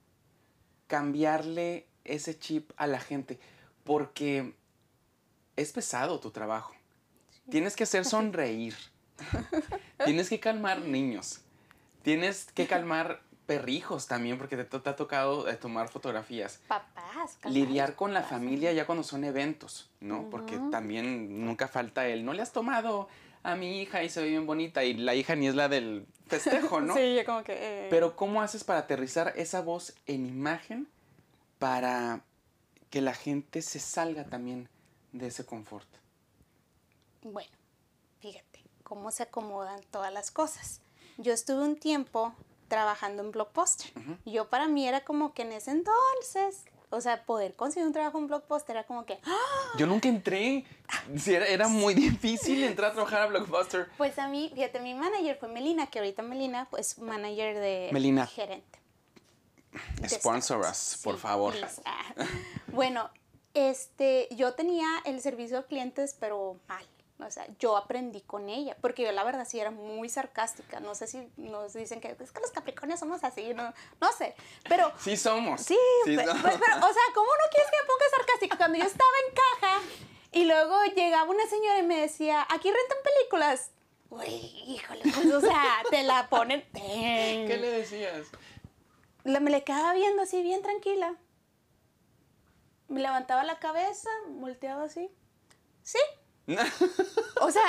cambiarle ese chip a la gente? Porque es pesado tu trabajo. Tienes que hacer sonreír. Tienes que calmar niños. Tienes que calmar perrijos también, porque te, ha tocado eh, tomar fotografías. Papás. Lidiar con la familia ya cuando son eventos, ¿no? Porque también nunca falta el, no le has tomado a mi hija y se ve bien bonita y la hija ni es la del festejo, ¿no? Sí, yo como que... eh, Pero ¿cómo haces para aterrizar esa voz en imagen para que la gente se salga también de ese confort? Bueno, fíjate cómo se acomodan todas las cosas. Yo estuve un tiempo trabajando en Blockbuster. Yo para mí era como que en ese entonces, o sea, poder conseguir un trabajo en Blockbuster era como que, ¡ah! Yo nunca entré. Sí, era, era muy difícil entrar a trabajar a Blockbuster. pues a mí, fíjate, mi manager fue Melina, que ahorita Melina es manager de Melina. gerente. de Sponsor us, por favor. please. Ah. Bueno, este, yo tenía el servicio a clientes, pero mal. O sea, yo aprendí con ella, porque yo la verdad sí era muy sarcástica. No sé si nos dicen que es que los capricornios somos así, no, no sé. Pero Sí somos. sí, somos. pues, pero, o sea, ¿cómo no quieres que me ponga sarcástica? Cuando yo estaba en caja y luego llegaba una señora y me decía, aquí rentan películas. Uy, híjole, pues, o sea, te la ponen. ¿Qué le decías? La- me le quedaba viendo así, bien tranquila. Me levantaba la cabeza, volteaba así. Sí. O sea,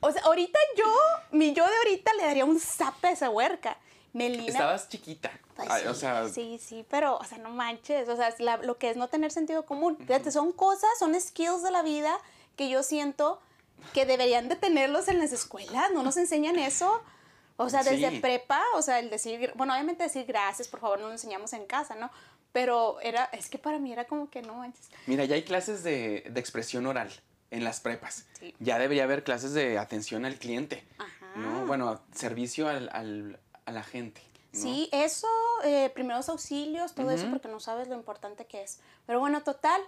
o sea, ahorita yo, mi yo de ahorita le daría un zape a esa huerca. Melina. Estabas chiquita. Pues Ay, sí, o sea, sí, sí, pero, o sea, no manches, o sea, la- lo que es no tener sentido común. Fíjate, son cosas, son skills de la vida que yo siento que deberían de tenerlos en las escuelas, no nos enseñan eso. O sea, desde Sí. prepa, o sea, el decir, bueno, obviamente decir gracias, por favor, no lo enseñamos en casa, ¿no? Pero era, es que para mí era como que no manches. mira, ya hay clases de, de expresión oral en las prepas. Sí. Ya debería haber clases de atención al cliente. Ajá. ¿no? Bueno, servicio al, al- a la gente. ¿no? Sí, eso, eh, primeros auxilios, todo eso, porque no sabes lo importante que es. Pero bueno, total,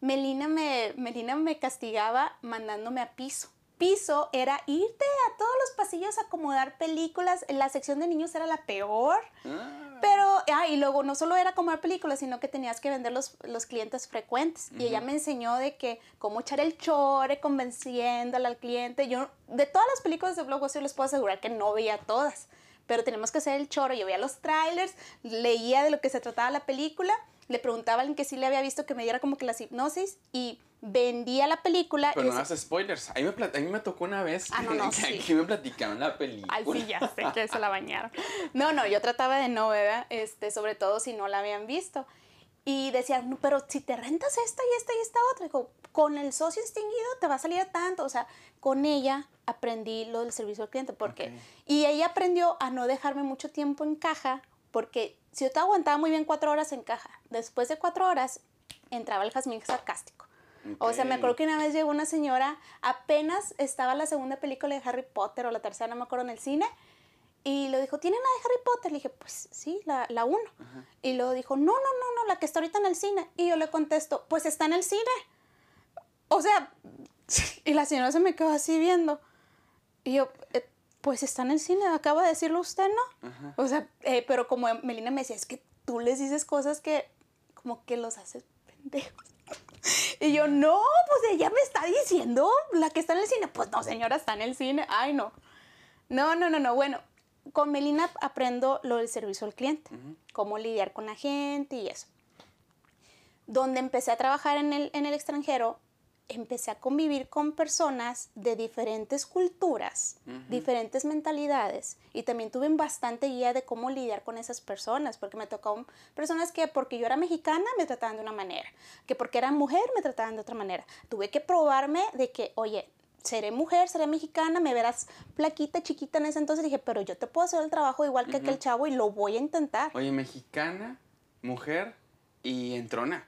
Melina me, Melina me castigaba mandándome a piso. Piso era irte a todos los pasillos a acomodar películas. La sección de niños era la peor. Ah, Pero, ah, y luego no solo era acomodar películas, sino que tenías que vender los, los clientes frecuentes. Y ella me enseñó de que cómo echar el chore, convenciéndole al cliente. Yo, de todas las películas de Blockbuster, les puedo asegurar que no veía todas. Pero tenemos que hacer el choro. Yo veía los trailers, leía de lo que se trataba la película, le preguntaba a alguien que sí le había visto que me diera como que las hipnosis y vendía la película. Pero no hagas spoilers. A mí, me, a mí me tocó una vez Ah, no, no, que sí. aquí me platicaron la película. Ay, sí, ya sé que se la bañaron. No, no, yo trataba de no, ¿verdad? Este, sobre todo si no la habían visto. Y decían, no, pero si te rentas esta y esta y esta otra, digo, con el socio extinguido te va a salir a tanto. O sea, con ella aprendí lo del servicio al cliente. Porque, Ok. Y ella aprendió a no dejarme mucho tiempo en caja, porque si yo te aguantaba muy bien cuatro horas en caja, después de cuatro horas entraba el jazmín sarcástico. O sea, me acuerdo que una vez llegó una señora, apenas estaba la segunda película de Harry Potter o la tercera, no me acuerdo, en el cine, y lo dijo, ¿tienen la de Harry Potter? Le dije, pues sí, la, la uno. Y luego dijo, no, no, no, no, la que está ahorita en el cine. Y yo le contesto, pues está en el cine. O sea, y la señora se me quedó así viendo. Y yo, "Eh, pues está en el cine, acaba de decirlo usted, ¿no? Ajá. O sea, eh, pero como Melina me decía, es que tú les dices cosas que como que los haces pendejos. Y yo, no, pues ella me está diciendo la que está en el cine. Pues no, señora, está en el cine. Ay, no. No, no, no, no. Bueno, con Melina aprendo lo del servicio al cliente, cómo lidiar con la gente y eso. Donde empecé a trabajar en el, en el extranjero, empecé a convivir con personas de diferentes culturas, diferentes mentalidades y también tuve bastante guía de cómo lidiar con esas personas, porque me tocaron personas que porque yo era mexicana me trataban de una manera, que porque era mujer me trataban de otra manera. Tuve que probarme de que, oye, seré mujer, seré mexicana, me verás plaquita, chiquita en ese entonces, dije, pero yo te puedo hacer el trabajo igual que aquel chavo y lo voy a intentar. Oye, mexicana, mujer y entrona.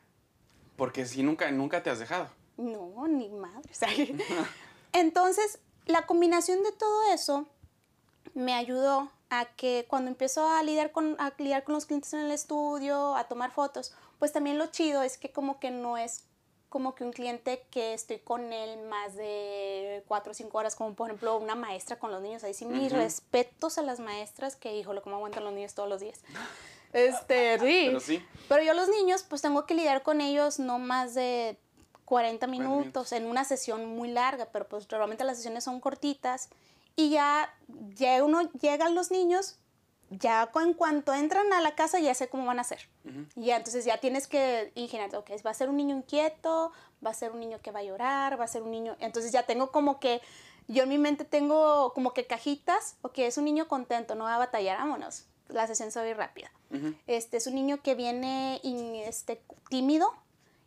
Porque si nunca, nunca te has dejado. No, ni madre. Entonces, la combinación de todo eso me ayudó a que cuando empiezo a lidiar con, a lidiar con los clientes en el estudio, a tomar fotos, pues también lo chido es que como que no es como que un cliente que estoy con él más de cuatro o cinco horas, como por ejemplo una maestra con los niños. Ahí sí, mis respetos a las maestras que, híjole, cómo aguantan los niños todos los días. Este, sí. Pero sí. Pero yo los niños, pues tengo que lidiar con ellos no más de 40 minutos, minutos. en una sesión muy larga, pero pues realmente las sesiones son cortitas. Y ya, ya uno llegan los niños, ya en cuanto entran a la casa ya sé cómo van a ser. Y ya entonces ya tienes que ingeniarte, ok, va a ser un niño inquieto, va a ser un niño que va a llorar, va a ser un niño... Entonces ya tengo como que, yo en mi mente tengo como que cajitas, ok, es un niño contento, no va a batallar, vámonos. La sesión se va a ir rápida. Este es un niño que viene in- este, tímido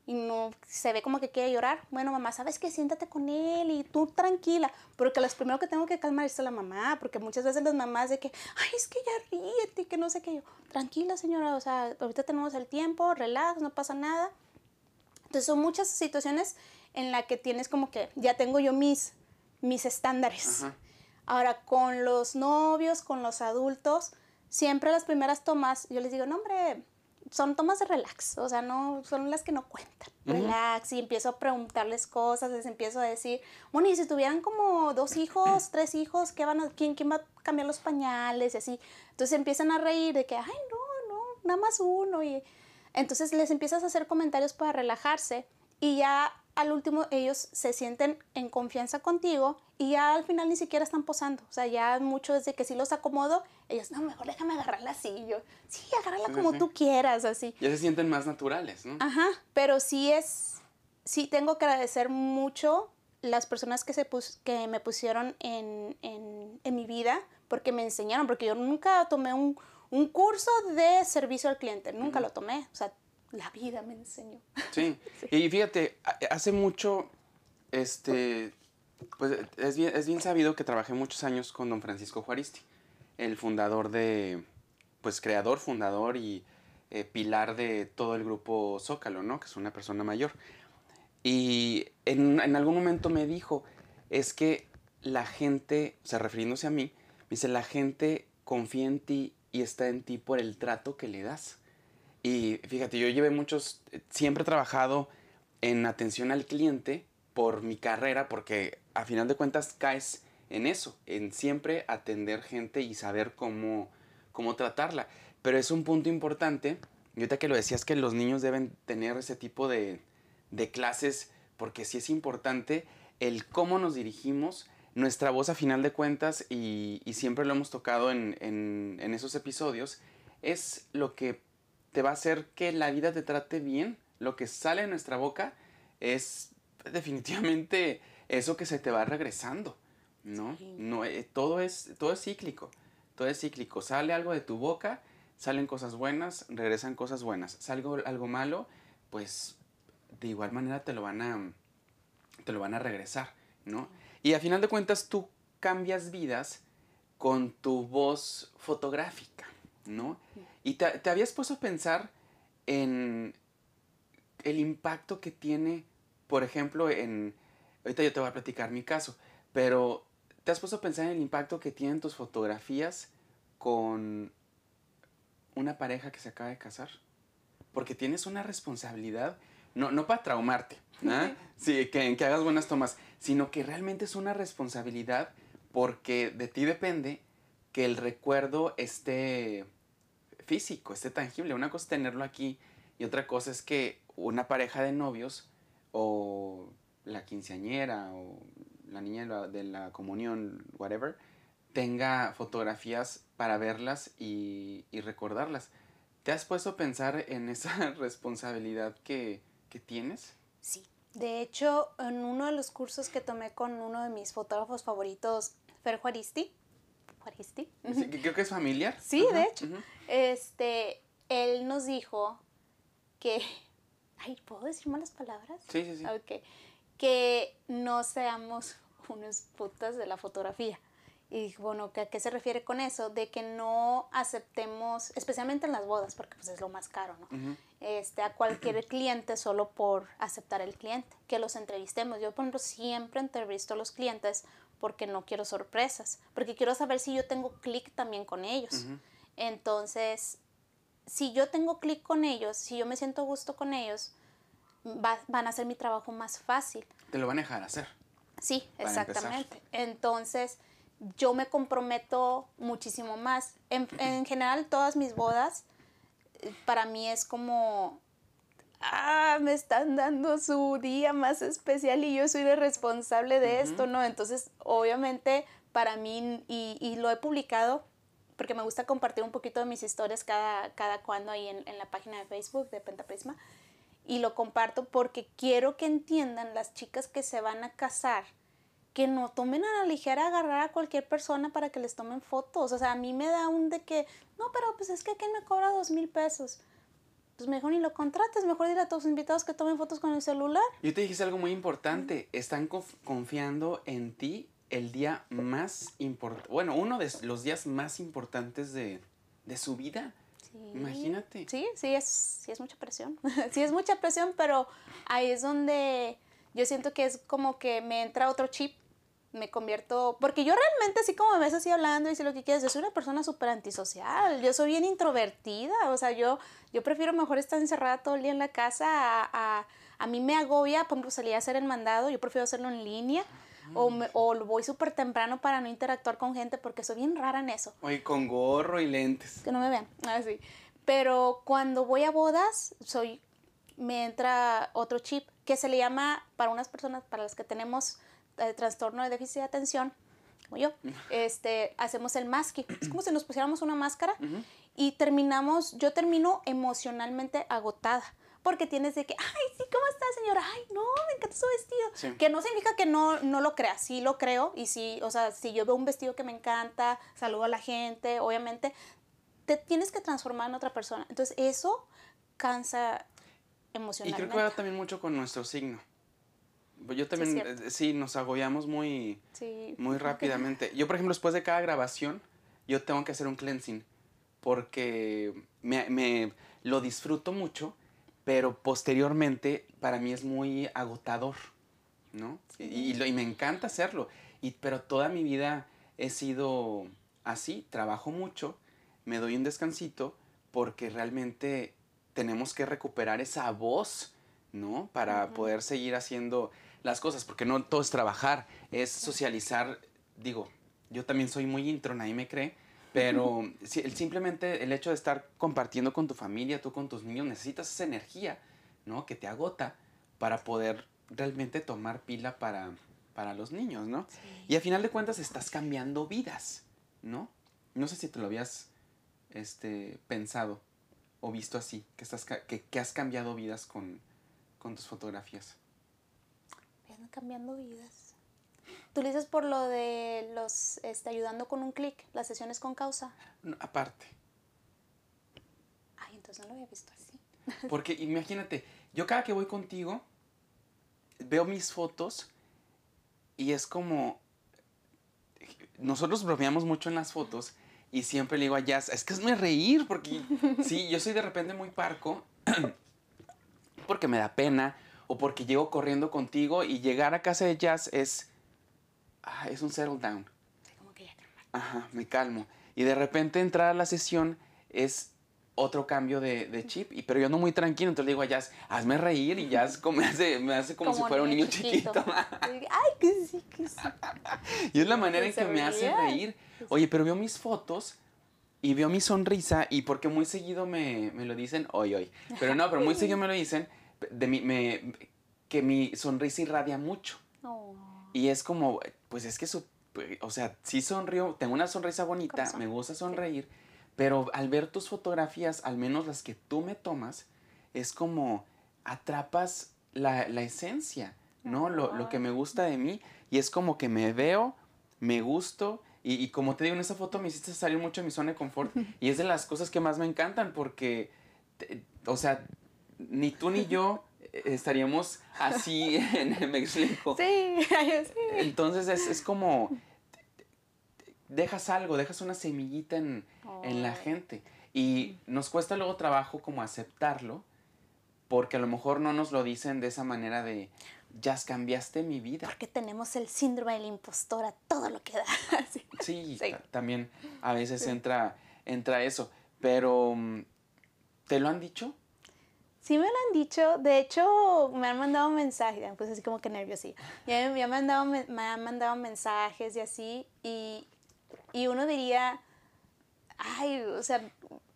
y no se ve como que quiere llorar. Bueno, mamá, ¿sabes qué? Siéntate con él y tú tranquila. Porque los primero que tengo que calmar es a la mamá, porque muchas veces las mamás de que, ay, es que ya ríete, que no sé qué yo. Tranquila, señora, o sea, ahorita tenemos el tiempo, relax, no pasa nada. Entonces son muchas situaciones en las que tienes como que ya tengo yo mis, mis estándares. Ajá. Ahora, con los novios, con los adultos, siempre las primeras tomas, yo les digo, no, hombre, son tomas de relax, o sea, no son las que no cuentan. Relax, y empiezo a preguntarles cosas, les empiezo a decir, bueno, y si tuvieran como dos hijos, tres hijos, ¿qué van a, quién, quién va a cambiar los pañales? Y así. Entonces empiezan a reír de que, ay, no, no, nada más uno. Y entonces les empiezas a hacer comentarios para relajarse y ya al último ellos se sienten en confianza contigo y ya al final ni siquiera están posando. O sea, ya mucho desde que sí los acomodo, ellos, no, mejor déjame agarrarla así. Yo, sí, agárrala Sí, como sí. tú quieras, así. Ya se sienten más naturales, ¿no? Ajá, pero sí es, sí tengo que agradecer mucho las personas que, se pus- que me pusieron en, en, en mi vida porque me enseñaron, porque yo nunca tomé un, un curso de servicio al cliente, nunca lo tomé, o sea, la vida me enseñó. Sí. Y fíjate, hace mucho, este, pues es bien, es bien sabido que trabajé muchos años con don Francisco Juaristi, el fundador de, pues creador, fundador y eh, pilar de todo el grupo Zócalo, ¿no? Que es una persona mayor. Y en, en algún momento me dijo, es que la gente, o sea, refiriéndose a mí, me dice, la gente confía en ti y está en ti por el trato que le das. Y fíjate, yo llevé muchos, siempre he trabajado en atención al cliente por mi carrera, porque a final de cuentas caes en eso, en siempre atender gente y saber cómo, cómo tratarla. Pero es un punto importante, y ahorita que lo decías, que los niños deben tener ese tipo de, de clases, porque sí es importante el cómo nos dirigimos, nuestra voz a final de cuentas, y, y siempre lo hemos tocado en, en, en esos episodios, es lo que te va a hacer que la vida te trate bien. Lo que sale de nuestra boca es definitivamente eso que se te va regresando, ¿no? Sí. no eh, todo, es, todo es cíclico, todo es cíclico. Sale algo de tu boca, salen cosas buenas, regresan cosas buenas. Sale algo, algo malo, pues de igual manera te lo van a, te lo van a regresar, ¿no? Y a final de cuentas tú cambias vidas con tu voz fotográfica, ¿no? Y te, te habías puesto a pensar en el impacto que tiene, por ejemplo, en... Ahorita yo te voy a platicar mi caso, pero ¿te has puesto a pensar en el impacto que tienen tus fotografías con una pareja que se acaba de casar? Porque tienes una responsabilidad, no, no para traumarte, ¿ah? sí, que, que hagas buenas tomas, sino que realmente es una responsabilidad porque de ti depende que el recuerdo esté físico, esté tangible. Una cosa es tenerlo aquí y otra cosa es que una pareja de novios o la quinceañera o la niña de la, comunión, whatever, tenga fotografías para verlas y, y recordarlas. ¿Te has puesto a pensar en esa responsabilidad que, que tienes? Sí. De hecho, en uno de los cursos que tomé con uno de mis fotógrafos favoritos, Fer Juaristi, Juaristi, Sí, creo que es familiar. Sí, de hecho. este, él nos dijo que, ay, ¿puedo decir malas palabras? Sí, sí, sí. Ok. Que no seamos unos putas de la fotografía. Y bueno, ¿que ¿a qué se refiere con eso? De que no aceptemos, especialmente en las bodas, porque pues es lo más caro, ¿no? Este, a cualquier cliente solo por aceptar el cliente, que los entrevistemos. Yo, por ejemplo, siempre entrevisto a los clientes porque no quiero sorpresas, porque quiero saber si yo tengo clic también con ellos. Entonces, si yo tengo clic con ellos, si yo me siento a gusto con ellos, va- van a hacer mi trabajo más fácil. Te lo van a dejar hacer. Sí, exactamente. Entonces, yo me comprometo muchísimo más. En, en general, todas mis bodas, eh, para mí es como, ah, me están dando su día más especial y yo soy responsable de esto, ¿no? Entonces, obviamente, para mí, y, y lo he publicado, porque me gusta compartir un poquito de mis historias cada, cada cuando ahí en, en la página de Facebook de Pentaprisma y lo comparto porque quiero que entiendan las chicas que se van a casar que no tomen a la ligera agarrar a cualquier persona para que les tomen fotos. O sea, a mí me da un de que, no, pero pues es que ¿quién me cobra dos mil pesos? Pues mejor ni lo contrates, mejor dile a tus invitados que tomen fotos con el celular. Yo te dijiste algo muy importante. Están conf- confiando en ti el día más importante. Bueno, uno de los días más importantes de, de su vida. Sí. Imagínate. Sí, sí es, sí es mucha presión. sí es mucha presión, pero ahí es donde yo siento que es como que me entra otro chip. Me convierto, porque yo realmente así como me ves así hablando y si lo que quieres, yo soy una persona súper antisocial, yo soy bien introvertida, o sea, yo, yo prefiero mejor estar encerrada todo el día en la casa, a, a, a mí me agobia, por ejemplo, salir a hacer el mandado, yo prefiero hacerlo en línea, o, me, o voy súper temprano para no interactuar con gente, porque soy bien rara en eso Oye, con gorro y lentes. que no me vean, así. Pero cuando voy a bodas, soy, me entra otro chip que se le llama, para unas personas, para las que tenemos eh, trastorno de déficit de atención, como yo, este, hacemos el masking. Es como si nos pusiéramos una máscara y terminamos, yo termino emocionalmente agotada. Porque tienes de que, ay, sí, ¿cómo está, señora? Ay, no, me encanta su vestido. Sí. Que no significa que no, no lo crea, sí lo creo. Y sí, o sea, si yo veo un vestido que me encanta, saludo a la gente, obviamente, te tienes que transformar en otra persona. Entonces, eso cansa Y emocionalmente. creo que va también mucho con nuestro signo. Pues Yo también, eh, sí, nos agobiamos muy, Sí. muy rápidamente. Yo, por ejemplo, después de cada grabación, yo tengo que hacer un cleansing porque me, me lo disfruto mucho, pero posteriormente para mí es muy agotador, ¿no? Y, y lo- y me encanta hacerlo. Y, pero toda mi vida he sido así, trabajo mucho, me doy un descansito porque realmente tenemos que recuperar esa voz, ¿no? Para poder seguir haciendo las cosas, porque no todo es trabajar, es socializar. Digo, yo también soy muy intro, nadie me cree, pero si- el- simplemente el hecho de estar compartiendo con tu familia, tú con tus niños, necesitas esa energía, ¿no? Que te agota para poder realmente tomar pila para, para los niños, ¿no? Y al final de cuentas estás cambiando vidas, ¿no? No sé si te lo habías este, pensado o visto así, que, estás, que, que has cambiado vidas con, con tus fotografías. Cambiando vidas. Tú lo dices por lo de los este, ayudando con un clic, las sesiones con causa. No, aparte, Ay, entonces no lo había visto así. porque imagínate, yo cada que voy contigo, veo mis fotos y es como, nosotros bromeamos mucho en las fotos y siempre le digo a Jazz, es que hazme reír, porque sí, yo soy de repente muy parco, porque me da pena, o porque llego corriendo contigo y llegar a casa de Jazz es, ah, es un settle down. Como que ya. Ajá, me calmo. Y de repente entrar a la sesión es otro cambio de, de chip, y, pero yo ando muy tranquilo, entonces le digo a Jazz, hazme reír, y Jazz como me hace, me hace como, si fuera un niño chiquito. Ay, que sí, que sí. y es la manera en que me hace reír. Oye, pero veo mis fotos y veo mi sonrisa, y porque muy seguido me, me lo dicen, hoy, hoy. Pero no, pero muy seguido me lo dicen, de mi, me, que mi sonrisa irradia mucho. Oh. Y es como, pues es que, su, o sea, sí sonrío, tengo una sonrisa bonita, Corazón. me gusta sonreír, pero al ver tus fotografías, al menos las que tú me tomas, es como atrapas la, la esencia, ¿no? Lo, lo que me gusta de mí, y es como que me veo, me gusto, y, y como te digo, en esa foto me hiciste salir mucho de mi zona de confort, y es de las cosas que más me encantan, porque, te- o sea, ni tú ni yo eh, estaríamos así, en, me explico. Sí, sí. Entonces es, es como dejas algo, dejas una semillita en, en la gente. Y nos cuesta luego trabajo como aceptarlo, porque a lo mejor no nos lo dicen de esa manera de, ya cambiaste mi vida. Porque tenemos el síndrome del impostor a todo lo que da. Sí. Sí, Sí. ta- también a veces entra, entra eso. Pero, mm, ¿te lo han dicho? Sí me lo han dicho, de hecho me han mandado mensajes, puse así como que nerviosilla. Ya, me- han dado, me han mandado mensajes y así, y, y uno diría, ay, o sea,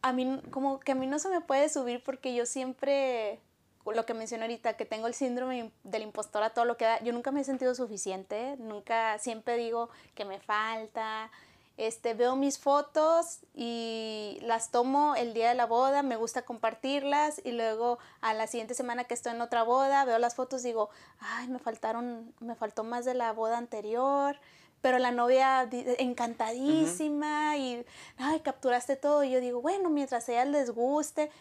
a mí como que a mí no se me puede subir porque yo siempre, lo que mencioné ahorita, que tengo el síndrome del impostor a todo lo que da, yo nunca me he sentido suficiente, nunca, siempre digo que me falta, este, veo mis fotos y las tomo el día de la boda, me gusta compartirlas y luego a la siguiente semana que estoy en otra boda, veo las fotos y digo, ay, me faltaron, me faltó más de la boda anterior, pero la novia encantadísima y, ay, capturaste todo y yo digo, bueno, mientras a ellas les guste.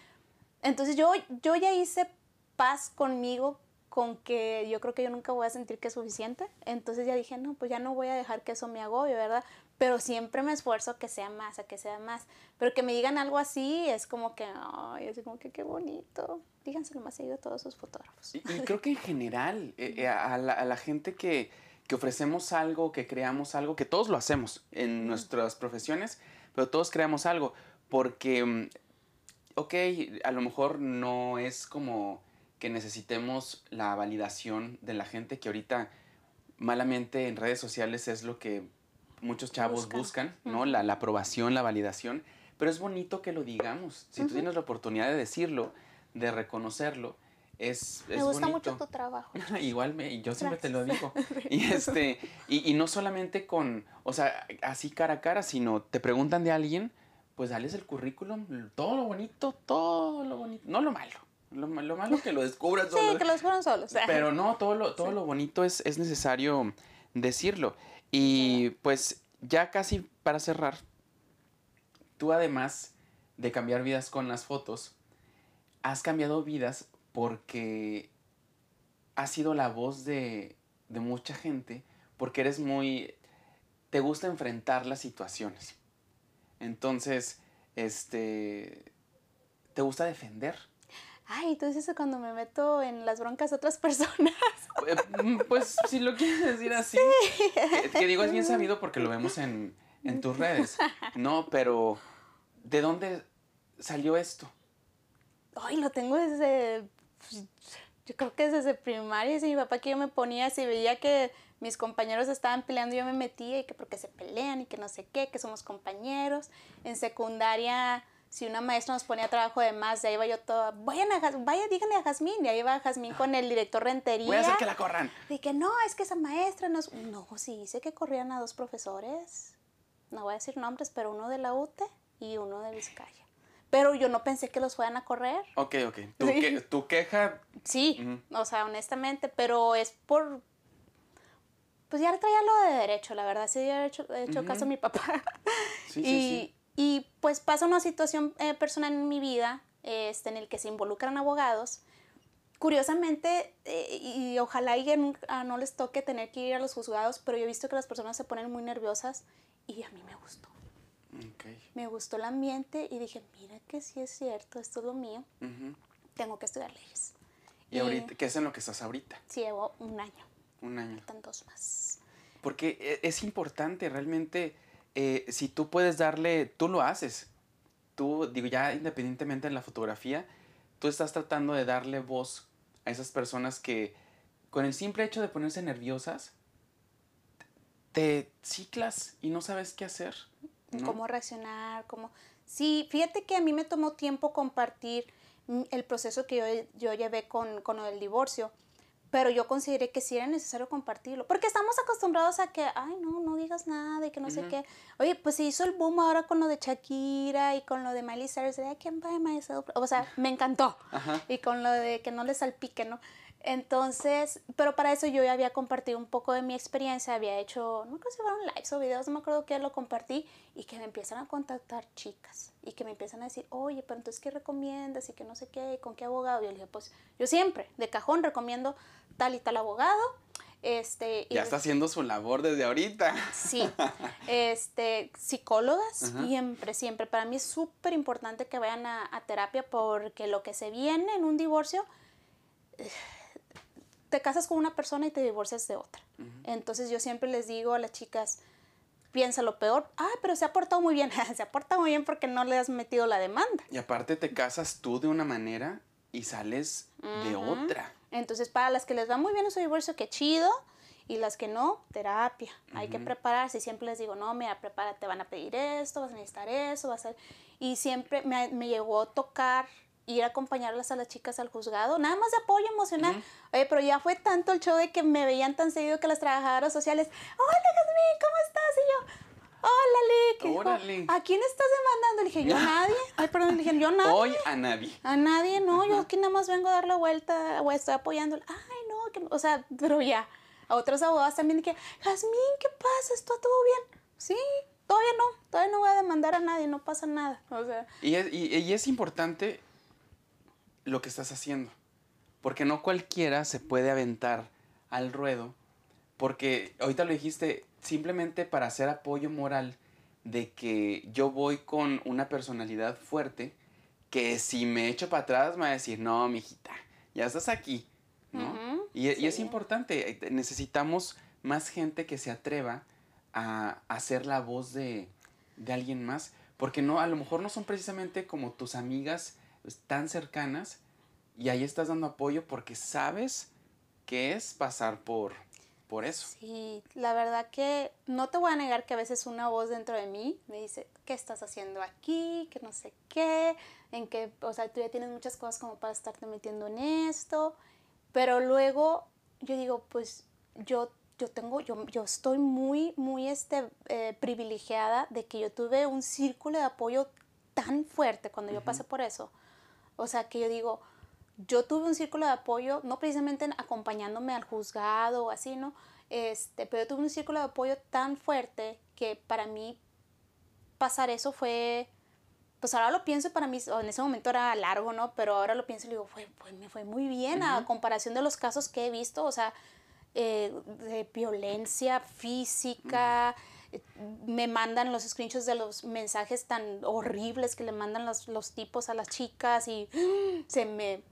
Entonces yo, yo ya hice paz conmigo con que yo creo que yo nunca voy a sentir que es suficiente. Entonces ya dije, no, pues ya no voy a dejar que eso me agobie, ¿verdad? Pero siempre me esfuerzo a que sea más, a que sea más. Pero que me digan algo así es como que, ay, es como que qué bonito. Díganselo más seguido a todos sus fotógrafos. Y, y creo que en general, eh, eh, a, la, a la gente que, que ofrecemos algo, que creamos algo, que todos lo hacemos en nuestras profesiones, pero todos creamos algo, porque, mm, ok, a lo mejor no es como que necesitemos la validación de la gente, que ahorita malamente en redes sociales es lo que muchos chavos Buscan. buscan, ¿no? La, la aprobación, la validación, pero es bonito que lo digamos. Si tú tienes la oportunidad de decirlo, de reconocerlo, es, es me gusta bonito. mucho tu trabajo. Igual me, yo siempre te lo Gracias. digo. Y este, y, y no solamente con, o sea, así cara a cara, sino te preguntan de alguien, pues dales el currículum, todo lo bonito, todo lo bonito, no lo malo. Lo, ma- lo malo que lo descubras Sí, solo. que los fueron solos. Pero no, todo lo, todo Sí. lo bonito es, es necesario decirlo. Y pues ya casi para cerrar, tú además de cambiar vidas con las fotos, has cambiado vidas porque has sido la voz de, de mucha gente, porque eres muy... te gusta enfrentar las situaciones. Entonces, este... te gusta defender. Ay, tú dices eso cuando me meto en las broncas de otras personas. Eh, mm, Pues si lo quieres decir así, que, que digo es bien sabido porque lo vemos en, en tus redes, ¿no? Pero ¿de dónde salió esto? Ay, lo tengo desde. pues, Yo creo que desde primaria. Si mi papá que yo me ponía, si veía que mis compañeros estaban peleando, yo me metía y que porque se pelean y que no sé qué, que somos compañeros. En secundaria si una maestra nos ponía trabajo de más, de ahí iba yo toda, vayan a, vaya, díganle a Jazmín, y ahí iba Jazmín con el director rentería. Voy a hacer que la corran. De que no, es que esa maestra nos... No, sí, dice que corrían a dos profesores, no voy a decir nombres, pero uno de la UTE y uno de Vizcaya. Pero yo no pensé que los fueran a correr. Ok, ok. Tu, Sí. que- tu queja, Sí, o sea, honestamente, pero es por... Pues ya traía lo de derecho, la verdad, sí, he hecho, he hecho caso a mi papá. Sí, sí, sí. Y, pues pasa una situación eh, personal en mi vida este, en el que se involucran abogados. Curiosamente, eh, y ojalá y nunca- no les toque tener que ir a los juzgados, pero yo he visto que las personas se ponen muy nerviosas y a mí me gustó. Me gustó el ambiente y dije, mira que sí es cierto, esto es lo mío, tengo que estudiar leyes. Y ahorita, ¿qué es en lo que estás ahorita? Sí, llevo un año, Un año. faltan dos más. Porque e- es importante realmente, eh, si tú puedes darle, tú lo haces. Tú, digo, ya independientemente de la fotografía, tú estás tratando de darle voz a esas personas que con el simple hecho de ponerse nerviosas, te ciclas y no sabes qué hacer. cómo reaccionar, cómo... Sí, fíjate que a mí me tomó tiempo compartir mm, el proceso que yo, yo llevé con, con el divorcio, pero yo consideré que sí era necesario compartirlo, porque estamos acostumbrados a que, ay, no, no digas nada y que no sé Ujú. qué. Oye, pues se hizo el boom ahora con lo de Shakira y con lo de Miley Cyrus, de I can't buy myself. O sea, me encantó. Ajá. Y con lo de que no le salpique, ¿no? Entonces, pero para eso yo ya había compartido un poco de mi experiencia, había hecho, no creo si fueron lives o videos, no me acuerdo qué lo compartí, y que me empiezan a contactar chicas, y que me empiezan a decir, oye, pero entonces, ¿qué recomiendas? Y que no sé qué, y con qué abogado. Y yo le dije, pues, yo siempre, de cajón, recomiendo tal y tal abogado, este... y Ya está haciendo su labor desde ahorita. Sí, este, psicólogas, Ajá. siempre, siempre. Para mí es súper importante que vayan a, a terapia porque lo que se viene en un divorcio, te casas con una persona y te divorcias de otra. Entonces yo siempre les digo a las chicas, piensa lo peor, ah, pero se ha portado muy bien, se ha portado muy bien porque no le has metido la demanda. Y aparte te casas tú de una manera y sales de otra. Entonces, para las que les va muy bien en su divorcio, qué chido. Y las que no, terapia. Hay que prepararse. Y siempre les digo, no, mira, prepárate, van a pedir esto, vas a necesitar eso, vas a... Y siempre me, me llegó a tocar ir a acompañarlas a las chicas al juzgado, nada más de apoyo emocional. Oye, pero ya fue tanto el show de que me veían tan seguido que las trabajadoras sociales, hola, Jazmín, ¿cómo estás? Y yo, hola, Lick. Y dijo, Órale. ¿A quién estás demandando? Le dije, yo a nadie. Ay, perdón, le dije, yo a nadie. Hoy a nadie. A nadie, no, yo aquí nada más vengo a dar la vuelta, o estoy apoyando. Ay, no, que, o sea, pero ya. A otros abogados también que, Jazmín, ¿qué pasa? ¿Está todo bien? Sí, todavía no, todavía no voy a demandar a nadie, no pasa nada. O sea, Y es, y- y es importante lo que estás haciendo. Porque no cualquiera se puede aventar al ruedo. Porque ahorita lo dijiste, simplemente para hacer apoyo moral de que yo voy con una personalidad fuerte, que si me echo para atrás me va a decir, no, mijita, ya estás aquí. ¿no? Y, y es importante, eh, necesitamos más gente que se atreva a, a ser la voz de, de alguien más, porque no, a lo mejor no son precisamente como tus amigas pues, tan cercanas, y ahí estás dando apoyo porque sabes que es pasar por, por eso. sí, la verdad que no te voy a negar que a veces una voz dentro de mí me dice, ¿qué estás haciendo aquí? Que no sé qué, en que, o sea, tú ya tienes muchas cosas como para estarte metiendo en esto. Pero luego yo digo, pues yo, yo tengo, yo, yo estoy muy, muy este, eh, privilegiada de que yo tuve un círculo de apoyo tan fuerte cuando yo pasé por eso. O sea, que yo digo, yo tuve un círculo de apoyo, no precisamente en- acompañándome al juzgado o así, ¿no? Este, pero yo tuve un círculo de apoyo tan fuerte que para mí pasar eso fue, pues ahora lo pienso para mí, en ese momento era largo, ¿no? Pero ahora lo pienso y digo, fue, fue- me fue muy bien a comparación de los casos que he visto, o sea, eh, de violencia física, me mandan los screenshots de los mensajes tan horribles que le mandan los, los tipos a las chicas y se me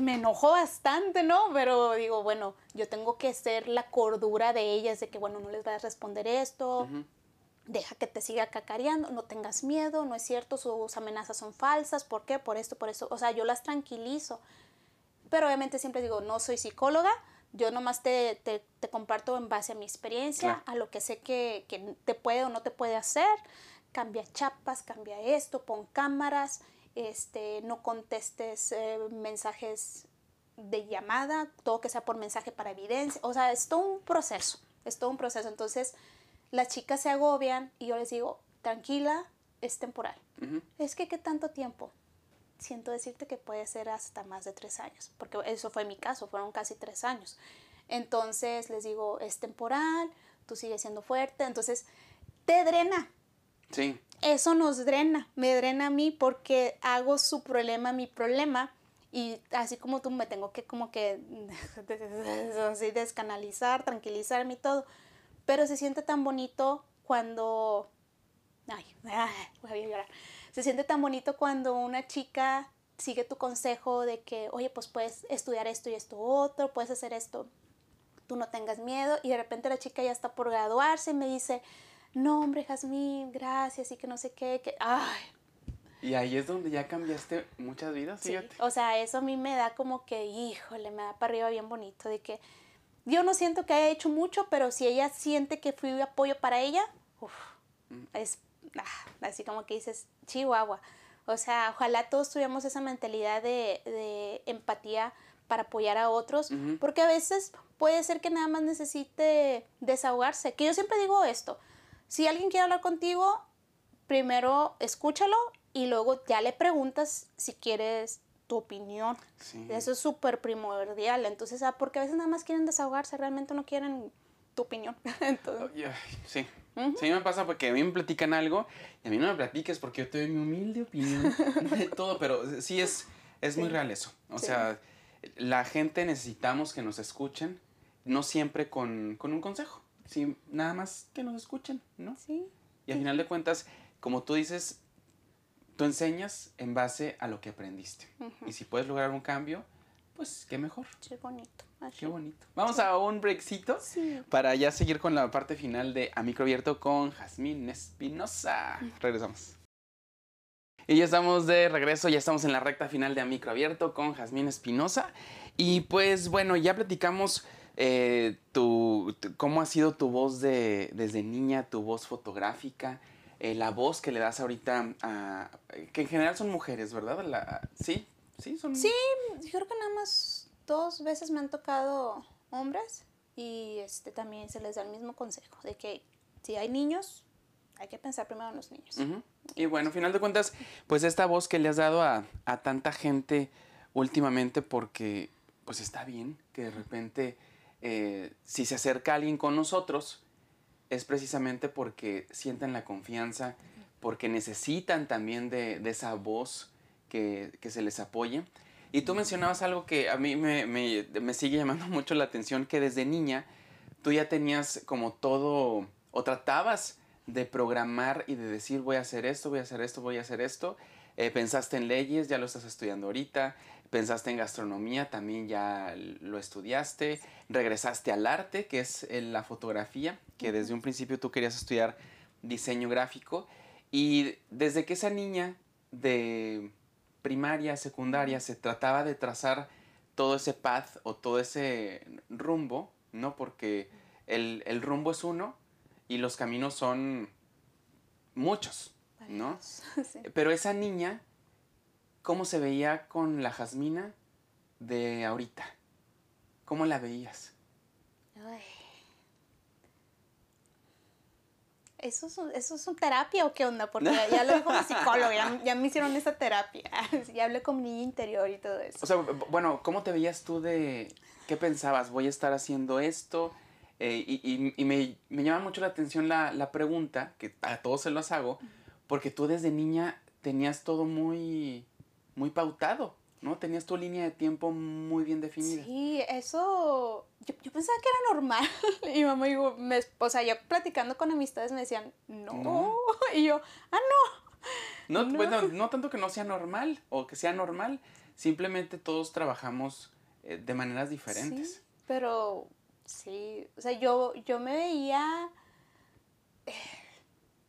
me enojó bastante, ¿no? Pero digo, bueno, yo tengo que ser la cordura de ellas, de que, bueno, no les vas a responder esto, deja que te siga cacareando, no tengas miedo, no es cierto, sus amenazas son falsas, ¿por qué? Por esto, por eso, o sea, yo las tranquilizo. Pero obviamente siempre digo, no soy psicóloga, yo nomás te, te, te comparto en base a mi experiencia, Claro. a lo que sé que, que te puede o no te puede hacer. cambia chapas, cambia esto, pon cámaras, este, no contestes eh, mensajes de llamada, todo que sea por mensaje para evidencia, o sea, es todo un proceso, es todo un proceso. Entonces, las chicas se agobian y yo les digo, tranquila, es temporal. Es que, ¿qué tanto tiempo? Siento decirte que puede ser hasta más de tres años, porque eso fue mi caso, fueron casi tres años. Entonces les digo, es temporal, tú sigues siendo fuerte, entonces te drena, Sí, eso nos drena, me drena a mí porque hago su problema mi problema y así como tú me tengo que como que así descanalizar, tranquilizarme y todo, pero se siente tan bonito cuando, ay, voy a llorar, se siente tan bonito cuando una chica sigue tu consejo de que, oye, pues puedes estudiar esto y esto otro, puedes hacer esto, tú no tengas miedo y de repente la chica ya está por graduarse y me dice, no, hombre, Jazmín, gracias y que no sé qué, que, ay, y ahí es donde ya cambiaste muchas vidas, sí. fíjate. O sea, eso a mí me da como que, híjole, me da para arriba bien bonito, de que yo no siento que haya hecho mucho, pero si ella siente que fui apoyo para ella, uf, Mm. es ah, así como que dices, chihuahua. O sea, ojalá todos tuviéramos esa mentalidad de, de empatía para apoyar a otros, porque a veces puede ser que nada más necesite desahogarse. Que yo siempre digo esto, si alguien quiere hablar contigo, primero escúchalo y luego ya le preguntas si quieres tu opinión. Sí. Eso es súper primordial. Entonces, ah, porque a veces nada más quieren desahogarse, realmente no quieren tu opinión. Entonces, Sí. Sí, me pasa porque a mí me platican algo y a mí no me platiques porque yo te doy mi humilde opinión de todo, pero sí es, es muy real eso. O Sí. sea, la gente necesitamos que nos escuchen, no siempre con, con un consejo, sí, nada más que nos escuchen, ¿no? sí, Y al final de cuentas, como tú dices, tú enseñas en base a lo que aprendiste. Y si puedes lograr un cambio, pues qué mejor, qué bonito. así. qué bonito. Vamos a un breakcito Sí. para ya seguir con la parte final de A Micro Abierto con Jazmín Espinosa. Regresamos. Y ya estamos de regreso, ya estamos en la recta final de A Micro Abierto con Jazmín Espinosa. Y pues bueno, ya platicamos eh, tu, tu- cómo ha sido tu voz de, desde niña, tu voz fotográfica, eh, la voz que le das ahorita a... que en general son mujeres, ¿verdad? La- sí, sí, son... Sí, yo creo que nada más dos veces me han tocado hombres y este también se les da el mismo consejo de que si hay niños, hay que pensar primero en los niños. Y bueno, al final de cuentas, pues esta voz que le has dado a, a tanta gente últimamente, porque pues está bien que de repente, eh, si se acerca alguien con nosotros, es precisamente porque sienten la confianza, porque necesitan también de, esa voz que, que se les apoye. Y tú mencionabas algo que a mí me, me- me sigue llamando mucho la atención, que desde niña tú ya tenías como todo, o tratabas de programar y de decir voy a hacer esto, voy a hacer esto, voy a hacer esto. Eh, pensaste en leyes, ya lo estás estudiando ahorita. Pensaste en gastronomía, también ya lo estudiaste. Regresaste al arte, que es eh, la fotografía, que desde un principio tú querías estudiar diseño gráfico. Y desde que esa niña de primaria, secundaria, se trataba de trazar todo ese path o todo ese rumbo, ¿no? Porque el, el rumbo es uno y los caminos son muchos, ¿no? Sí. Pero esa niña, ¿cómo se veía con la Jasmina de ahorita? ¿Cómo la veías? Ay. ¿Eso es, un- ¿Eso es un terapia o qué onda? Porque ya, ya lo dijo mi psicólogo, ya, ya me hicieron esa terapia. Ya hablé con mi interior y todo eso. O sea, bueno, ¿cómo te veías tú de qué pensabas? ¿Voy a estar haciendo esto? Eh, y y- y me, me llama mucho la atención la, la pregunta, que a todos se los hago, porque tú desde niña tenías todo muy, muy pautado, ¿no? Tenías tu línea de tiempo muy bien definida. Sí, eso. Yo, yo pensaba que era normal. Y mamá, digo, me- o sea, yo platicando con amistades me decían, no. No. Y yo, ah, No, No. Bueno, no tanto que no sea normal o que sea normal, simplemente todos trabajamos eh, de maneras diferentes. Sí, pero sí, o sea, yo, yo me veía, eh,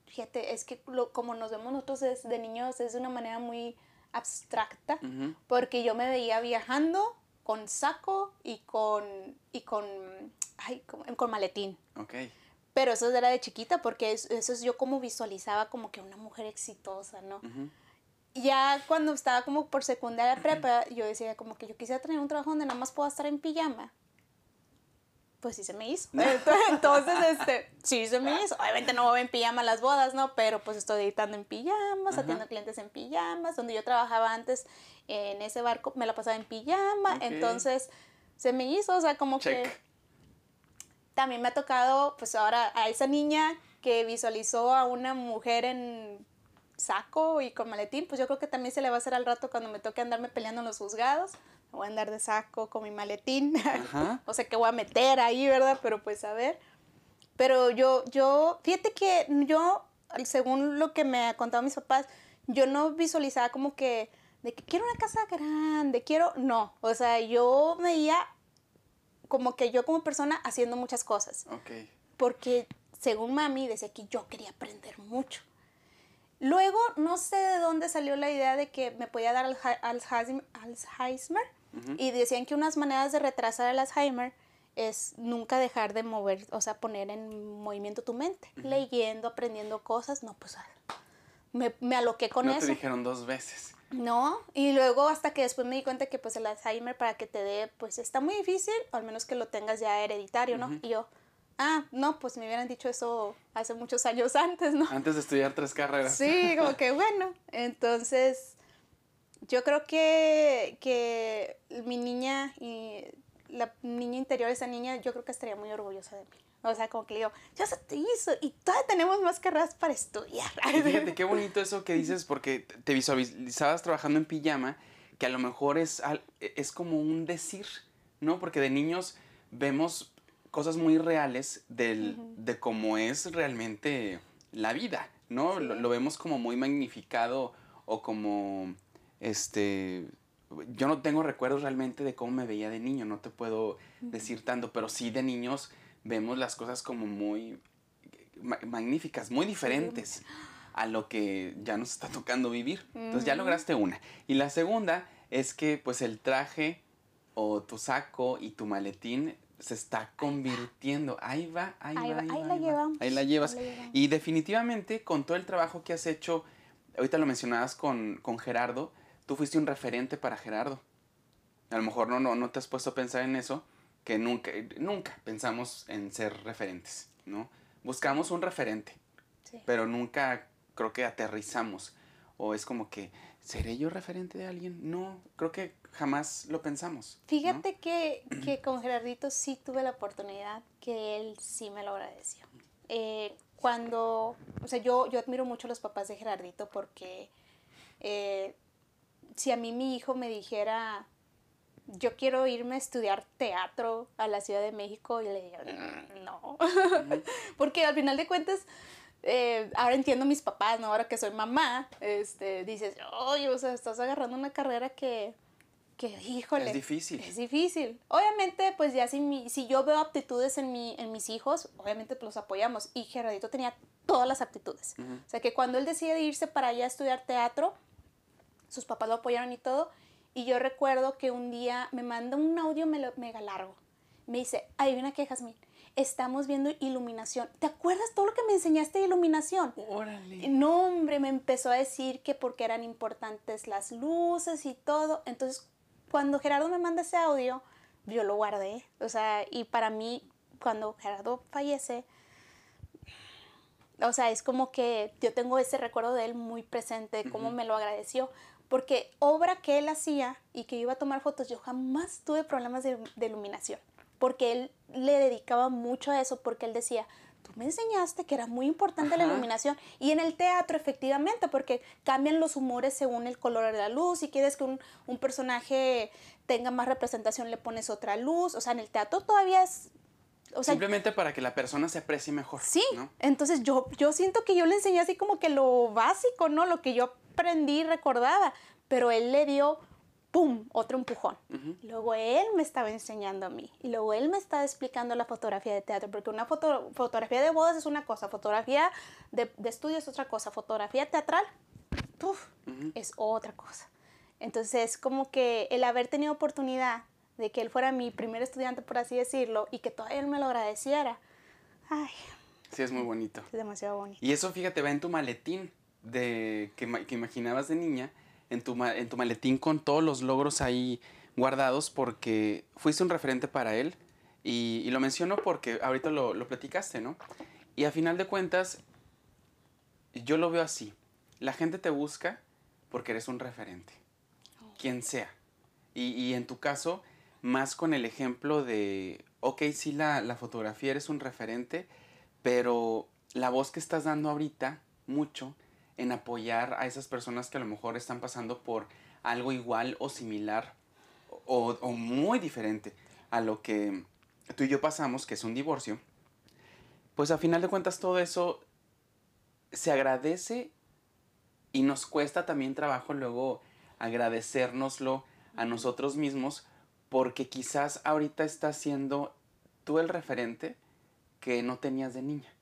fíjate, es que lo- como nos vemos nosotros desde niños es de una manera muy abstracta, porque yo me veía viajando con saco y con, y con, ay, con, con maletín. Ok. Pero eso era de chiquita, porque es- eso es yo como visualizaba como que una mujer exitosa, ¿no? Ya cuando estaba como por secundaria prepa, yo decía como que yo quisiera tener un trabajo donde nada más pueda estar en pijama. Pues sí se me hizo. Entonces, este, sí se me hizo. Obviamente no voy en pijama a las bodas, ¿no? Pero pues estoy editando en pijamas, Ajá. atiendo clientes en pijamas. Donde yo trabajaba antes en ese barco me la pasaba en pijama. Entonces, se me hizo, o sea, como Check. que también me ha tocado, pues ahora a esa niña que visualizó a una mujer en saco y con maletín, pues yo creo que también se le va a hacer al rato cuando me toque andarme peleando en los juzgados. Voy a andar de saco con mi maletín. Ajá. o sea, que voy a meter ahí, ¿verdad? Pero pues a ver. Pero yo, yo, fíjate que yo, según lo que me ha contado mis papás, yo no visualizaba como que, de que quiero una casa grande, quiero, no. O sea, yo veía como que yo como persona haciendo muchas cosas Ok. porque según mami decía que yo quería aprender mucho. Luego, no sé de dónde salió la idea de que me podía dar Alzhe- Alzheimer y decían que unas maneras de retrasar el Alzheimer es nunca dejar de mover, o sea, poner en movimiento tu mente, leyendo, aprendiendo cosas, no, pues me, me aloqué con no eso. te dijeron dos veces. No, y luego hasta que después me di cuenta que pues el Alzheimer para que te dé, pues está muy difícil, o al menos que lo tengas ya hereditario, ¿no? Y yo, ah, no, pues me hubieran dicho eso hace muchos años antes, ¿no? Antes de estudiar tres carreras. Sí, como que bueno, entonces yo creo que, que mi niña y la niña interior, esa niña, yo creo que estaría muy orgullosa de mí. O sea, como que le digo, ya se te hizo y todavía tenemos más carreras para estudiar. Y fíjate qué bonito eso que dices porque te visualizabas trabajando en pijama, que a lo mejor es, al- es como un decir, ¿no? Porque de niños vemos cosas muy reales del, de cómo es realmente la vida, ¿no? Sí. Lo, lo vemos como muy magnificado o como, este, yo no tengo recuerdos realmente de cómo me veía de niño, no te puedo decir tanto, pero sí de niños vemos las cosas como muy ma- magníficas, muy diferentes a lo que ya nos está tocando vivir. Entonces ya lograste una. Y la segunda es que pues el traje o tu saco y tu maletín se está convirtiendo. Ahí va, ahí, Ahí va, va, ahí, ahí va, la ahí va. llevamos, Ahí la llevas. ahí la llevamos. Y definitivamente con todo el trabajo que has hecho, ahorita lo mencionabas con, con Gerardo, tú fuiste un referente para Gerardo. A lo mejor no, no, no te has puesto a pensar en eso, que nunca, nunca pensamos en ser referentes, ¿no? Buscamos un referente, Sí. pero nunca creo que aterrizamos. O es como que, ¿seré yo referente de alguien? No, creo que jamás lo pensamos. ¿no? Fíjate que, que con Gerardito sí tuve la oportunidad, que él sí me lo agradeció. Eh, cuando, o sea, yo, yo admiro mucho a los papás de Gerardito porque eh, si a mí mi hijo me dijera, yo quiero irme a estudiar teatro a la Ciudad de México, y le digo, "Mm, no, porque al final de cuentas, eh, ahora entiendo a mis papás, ¿no? Ahora que soy mamá, este, dices, oye, o sea, estás agarrando una carrera que, que híjole. Es difícil. Es difícil. Obviamente, pues ya si, mi, si yo veo aptitudes en, mi, en mis hijos, obviamente pues, los apoyamos. Y Gerardito tenía todas las aptitudes. Ujú. O sea que cuando él decide irse para allá a estudiar teatro, sus papás lo apoyaron y todo. Y yo recuerdo que un día me manda un audio mega largo. Me dice, adivina qué, Jazmín, estamos viendo iluminación. ¿Te acuerdas todo lo que me enseñaste de iluminación? Órale. No, hombre, me empezó a decir que porque eran importantes las luces y todo. Entonces, cuando Gerardo me manda ese audio, yo lo guardé. O sea, y para mí, cuando Gerardo fallece, o sea, es como que yo tengo ese recuerdo de él muy presente, de cómo me lo agradeció. Porque obra que él hacía y que yo iba a tomar fotos, yo jamás tuve problemas de, de iluminación. Porque él le dedicaba mucho a eso, porque él decía, tú me enseñaste que era muy importante la iluminación. Y en el teatro, efectivamente, porque cambian los humores según el color de la luz. Si quieres que un, un personaje tenga más representación, le pones otra luz. O sea, en el teatro todavía es... O sea, Simplemente para que la persona se aprecie mejor. Sí, ¿no? entonces yo, yo siento que yo le enseñé así como que lo básico, ¿no? Lo que yo aprendí y recordaba, pero él le dio, ¡pum!, otro empujón. Ujú. Luego él me estaba enseñando a mí y luego él me estaba explicando la fotografía de teatro, porque una foto, fotografía de bodas es una cosa, fotografía de, de estudio es otra cosa, fotografía teatral, ¡puf!, Ujú. es otra cosa. Entonces es como que el haber tenido oportunidad de que él fuera mi primer estudiante, por así decirlo, y que todavía él me lo agradeciera, ay, Sí, es muy bonito. Es demasiado bonito. Y eso, fíjate, va en tu maletín de que, que imaginabas de niña, en tu, en tu maletín con todos los logros ahí guardados porque fuiste un referente para él. Y, y lo menciono porque ahorita lo, lo platicaste, ¿no? Y a final de cuentas, yo lo veo así. La gente te busca porque eres un referente, quien sea. Y, y en tu caso, más con el ejemplo de, ok, sí, la, la fotografía eres un referente, pero la voz que estás dando ahorita, mucho, en apoyar a esas personas que a lo mejor están pasando por algo igual o similar o, muy diferente a lo que tú y yo pasamos, que es un divorcio, pues a final de cuentas todo eso se agradece y nos cuesta también trabajo luego agradecérnoslo a nosotros mismos porque quizás ahorita estás siendo tú el referente que no tenías de niña.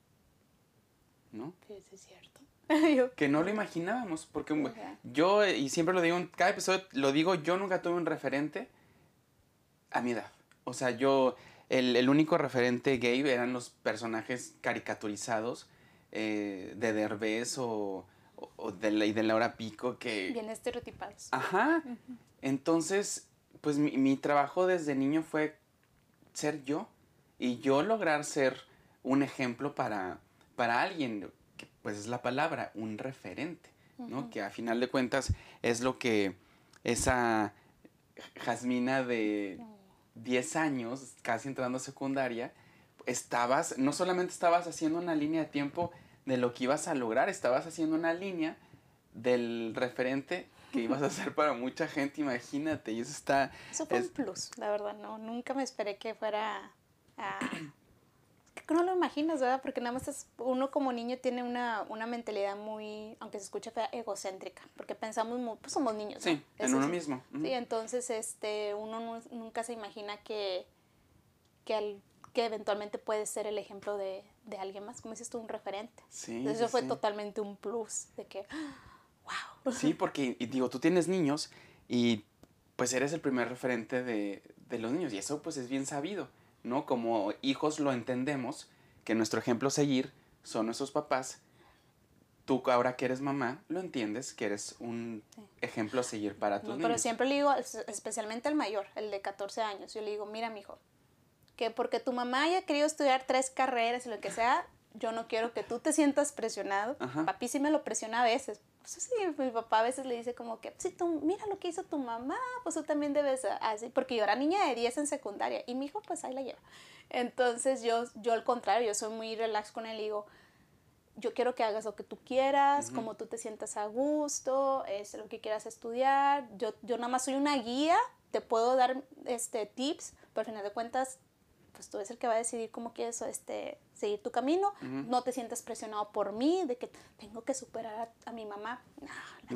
¿No? Sí, es cierto. Que no lo imaginábamos, porque un- yo, y siempre lo digo en cada episodio, lo digo, yo nunca tuve un referente a mi edad. O sea, yo, el, el único referente gay eran los personajes caricaturizados eh, de Derbez o, o- o de, la, y de Laura Pico que... Bien estereotipados. Ajá. Entonces, pues mi, mi trabajo desde niño fue ser yo y yo lograr ser un ejemplo para, para alguien, pues es la palabra, un referente, ¿no? Que a final de cuentas es lo que esa Jasmina de 10 años, casi entrando a secundaria, estabas, no solamente estabas haciendo una línea de tiempo de lo que ibas a lograr, estabas haciendo una línea del referente que ibas a hacer para mucha gente, imagínate, y eso está... Eso fue es- un plus, la verdad, no, nunca me esperé que fuera a... que no lo imaginas, ¿verdad? Porque nada más es- uno como niño tiene una, una mentalidad muy, aunque se escuche fea, egocéntrica, porque pensamos, mu- pues somos niños, ¿no? Sí, en uno mismo. Sí, entonces este, uno nu- nunca se imagina que, que, al- que eventualmente puede ser el ejemplo de, de alguien más, como dices tú, un referente. Sí, Entonces sí, eso fue sí. totalmente un plus de que, wow. Sí, porque, y digo, tú tienes niños y pues eres el primer referente de, de los niños y eso pues es bien sabido, ¿no? Como hijos lo entendemos, que nuestro ejemplo a seguir son nuestros papás. Tú ahora que eres mamá, lo entiendes, que eres un Sí. ejemplo a seguir para tus No, niños. pero siempre le digo, es- especialmente al mayor, el de 14 años, yo le digo, mira, mijo, que porque tu mamá haya querido estudiar tres carreras y lo que sea, yo no quiero que tú te sientas presionado. Ajá. Papi sí me lo presiona a veces. Pues sí, mi papá a veces le dice como que, si tú, mira lo que hizo tu mamá, pues tú también debes así, porque yo era niña de 10 en secundaria y mi hijo pues ahí la lleva. Entonces yo, yo al contrario, yo soy muy relax con él y digo, yo quiero que hagas lo que tú quieras, Ujú. como tú te sientas a gusto, es lo que quieras estudiar. Yo, yo nada más soy una guía, te puedo dar este, tips, pero al final de cuentas, pues tú eres el que va a decidir cómo quieres este, seguir tu camino. Ujú. No te sientas presionado por mí, de que tengo que superar a, a mi mamá. No,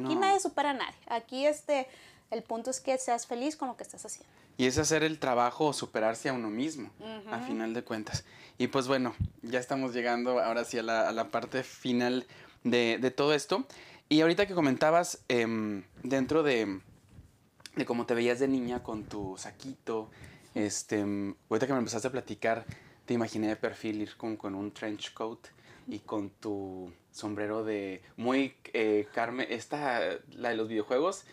aquí No. nadie supera a nadie. Aquí este, el punto es que seas feliz con lo que estás haciendo. Y es hacer el trabajo o superarse a uno mismo, a Ujú. final de cuentas. Y pues bueno, ya estamos llegando ahora sí a la, a la parte final de, de todo esto. Y ahorita que comentabas em, dentro de, de cómo te veías de niña con tu saquito, este, ahorita que me empezaste a platicar, te imaginé de perfil ir como con un trench coat y con tu sombrero de muy eh, Carmen, esta, la de los videojuegos,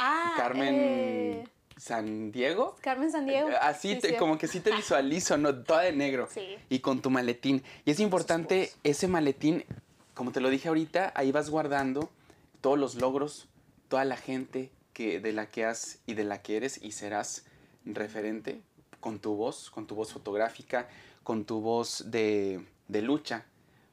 Ah, Carmen eh, San Diego. Carmen San Diego. Así, Sí, te- sí. como que sí te visualizo, ¿no? Toda de negro. Sí. Y con tu maletín. Y es importante ese maletín, como te lo dije ahorita, ahí vas guardando todos los logros, toda la gente que, de la que has y de la que eres y serás referente con tu voz, con tu voz fotográfica, con tu voz de, de lucha,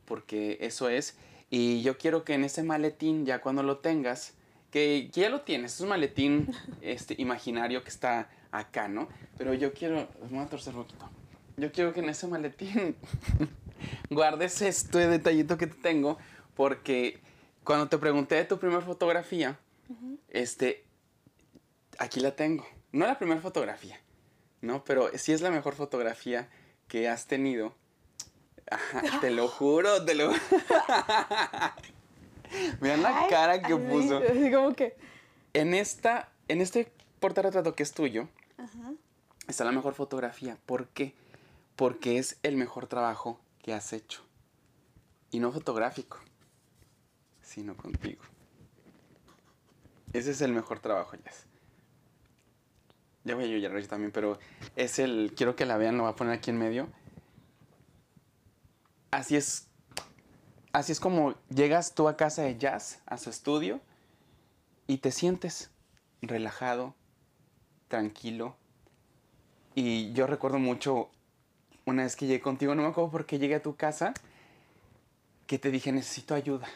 porque eso es. Y yo quiero que en ese maletín, ya cuando lo tengas, que, que ya lo tienes, es un maletín este, imaginario que está acá, ¿no? Pero yo quiero, me voy a torcer un poquito. Yo quiero que en ese maletín guardes este detallito que te tengo, porque cuando te pregunté de tu primera fotografía, este, aquí la tengo. No la primera fotografía, ¿no? Pero sí es la mejor fotografía que has tenido. Ajá, te lo juro, te lo Vean la cara que puso. así como que. En esta, en este portarretrato que es tuyo, Ajá. está la mejor fotografía. ¿Por qué? Porque es el mejor trabajo que has hecho. Y no fotográfico, sino contigo. Ese es el mejor trabajo, Jazz. Ya voy a llorar también, pero es el. Quiero que la vean, lo voy a poner aquí en medio. Así es. Así es como llegas tú a casa de Jazz, a su estudio, y te sientes relajado, tranquilo. Y yo recuerdo mucho una vez que llegué contigo, no me acuerdo por qué llegué a tu casa, que te dije, necesito ayuda.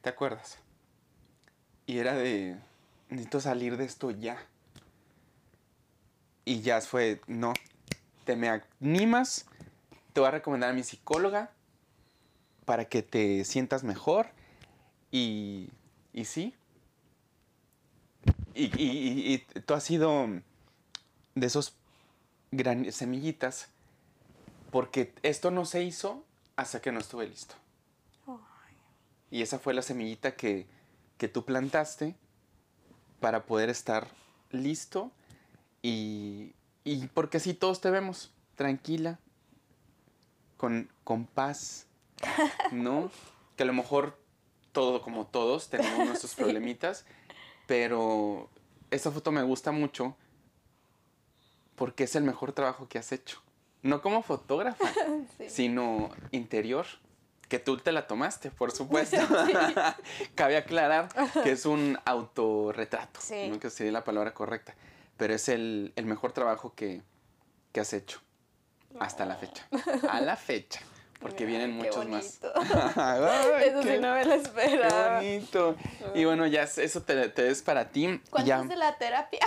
¿Te acuerdas? Y era de, necesito salir de esto ya. Y ya fue, no, te me animas, te voy a recomendar a mi psicóloga para que te sientas mejor. Y, y sí. Y, y, y, y tú has sido de esos gran, semillitas, porque esto no se hizo hasta que no estuve listo. Y esa fue la semillita que, que tú plantaste para poder estar listo y, y porque así todos te vemos, tranquila, con, con paz, ¿no? Que a lo mejor todo como todos tenemos nuestros problemitas, pero esta foto me gusta mucho porque es el mejor trabajo que has hecho. No como fotógrafa, Sí. sino interior. Que tú te la tomaste, por supuesto. Cabe aclarar que es un autorretrato. Sí. No que sería la palabra correcta. Pero es el, el mejor trabajo que, que has hecho. Hasta la fecha. A la fecha. Porque Mira, vienen qué muchos más. Ay, Eso qué- sí no me lo Qué esperaba. bonito. Y bueno, ya es- eso te, te es para ti. ¿Cuánto ya, es de la terapia?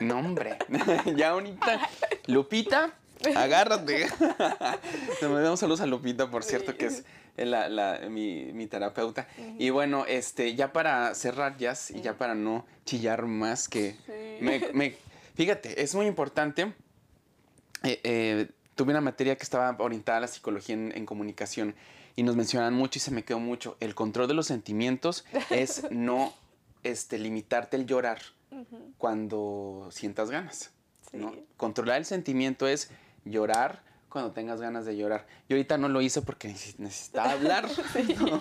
no, hombre. ya ahorita. Lupita, agárrate. Le mandamos saludos a Lupita, por cierto, que es la, la- mi, mi terapeuta. Y bueno, este, ya para cerrar, Jazz, y ya para no chillar más, que Sí. me, me- fíjate, es muy importante. eh, eh, tuve una materia que estaba orientada a la psicología en, en comunicación y nos mencionan mucho y se me quedó mucho. El control de los sentimientos es no este, limitarte el llorar cuando sientas ganas. Controlar el sentimiento es llorar cuando tengas ganas de llorar. Yo ahorita no lo hice porque neces- necesitaba hablar, ¿no?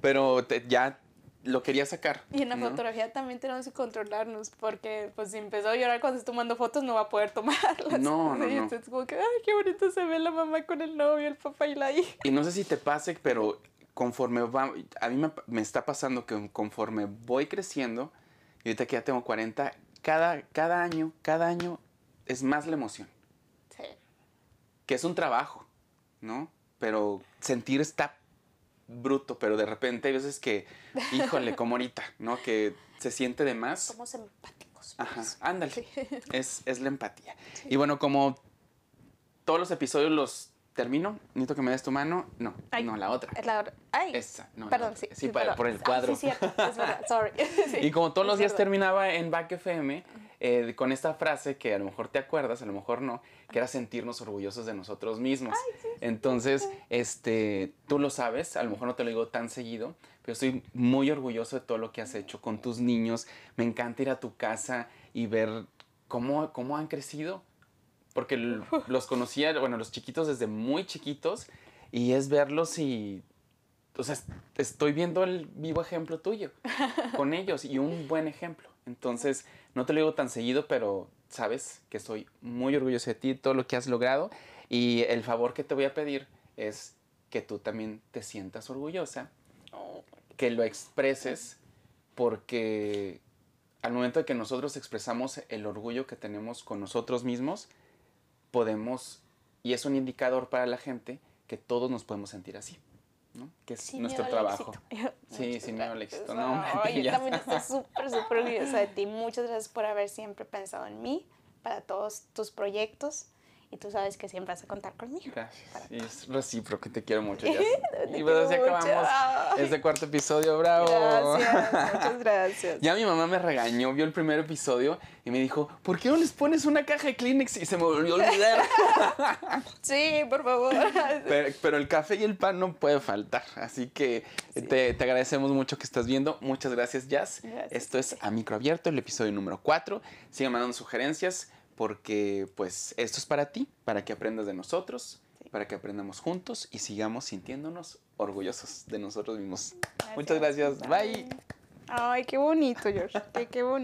pero te- ya lo quería sacar. Y en la ¿no? fotografía también tenemos que controlarnos, porque pues si empezó a llorar cuando esté tomando fotos no va a poder tomarlas. No, no, Sí, no. Entonces como que, ay, qué bonito se ve la mamá con el novio, el papá y la hija. Y no sé si te pase, pero conforme va, a mí me, me está pasando que conforme voy creciendo, y ahorita que ya tengo 40, cada, cada año, cada año es más la emoción, Sí. Que es un trabajo, ¿no? Pero sentir está bruto, pero de repente hay veces que, híjole, como ahorita, ¿no? Que se siente de más. Somos empáticos. Ajá, pues. ándale. Sí. Es, es la empatía. Y bueno, como todos los episodios los termino, necesito que me des tu mano. No, Ay. no, la otra. Es la hora. Ay. Esa, no. Perdón, otra. sí. Sí, para- por el Ah, cuadro. sí, cierto. Es verdad. Sorry. Sí, Y como todos los días terminaba en Back FM eh, con esta frase que a lo mejor te acuerdas, a lo mejor no, que era sentirnos orgullosos de nosotros mismos. Entonces, este, tú lo sabes, a lo mejor no te lo digo tan seguido, pero estoy muy orgulloso de todo lo que has hecho con tus niños. Me encanta ir a tu casa y ver cómo, cómo han crecido. Porque los conocía, bueno, los chiquitos desde muy chiquitos, y es verlos y o sea, est- estoy viendo el vivo ejemplo tuyo con ellos y un buen ejemplo. Entonces, no te lo digo tan seguido, pero sabes que estoy muy orgulloso de ti, todo lo que has logrado. Y el favor que te voy a pedir es que tú también te sientas orgullosa, Oh, que lo expreses, porque al momento de que nosotros expresamos el orgullo que tenemos con nosotros mismos, podemos, y es un indicador para la gente, que todos nos podemos sentir así, ¿no? Que es sin nuestro miedo al trabajo. éxito. Sí, sin miedo al éxito. No, hombre, yo ya. también estoy súper, súper orgullosa de ti. Muchas gracias por haber siempre pensado en mí, para todos tus proyectos. Y tú sabes que siempre vas a contar conmigo. Gracias. Y es recíproco, te quiero mucho. Ya. Y pues así mucho. acabamos este cuarto episodio, bravo. Gracias, muchas gracias. Ya mi mamá me regañó, vio el primer episodio y me dijo, ¿por qué no les pones una caja de Kleenex? Y se me volvió a olvidar. Sí, por favor. pero, pero el café y el pan no puede faltar. Así que Sí. te, te agradecemos mucho que estás viendo. Muchas gracias, Jazz. Gracias, Esto es A Micro Abierto, el episodio número 4. Sigan mandando sugerencias porque pues esto es para ti, para que aprendas de nosotros. Sí. para que aprendamos juntos y sigamos sintiéndonos orgullosos de nosotros mismos. Muchas gracias. Bye. Ay, qué bonito, George. Qué, qué bonito.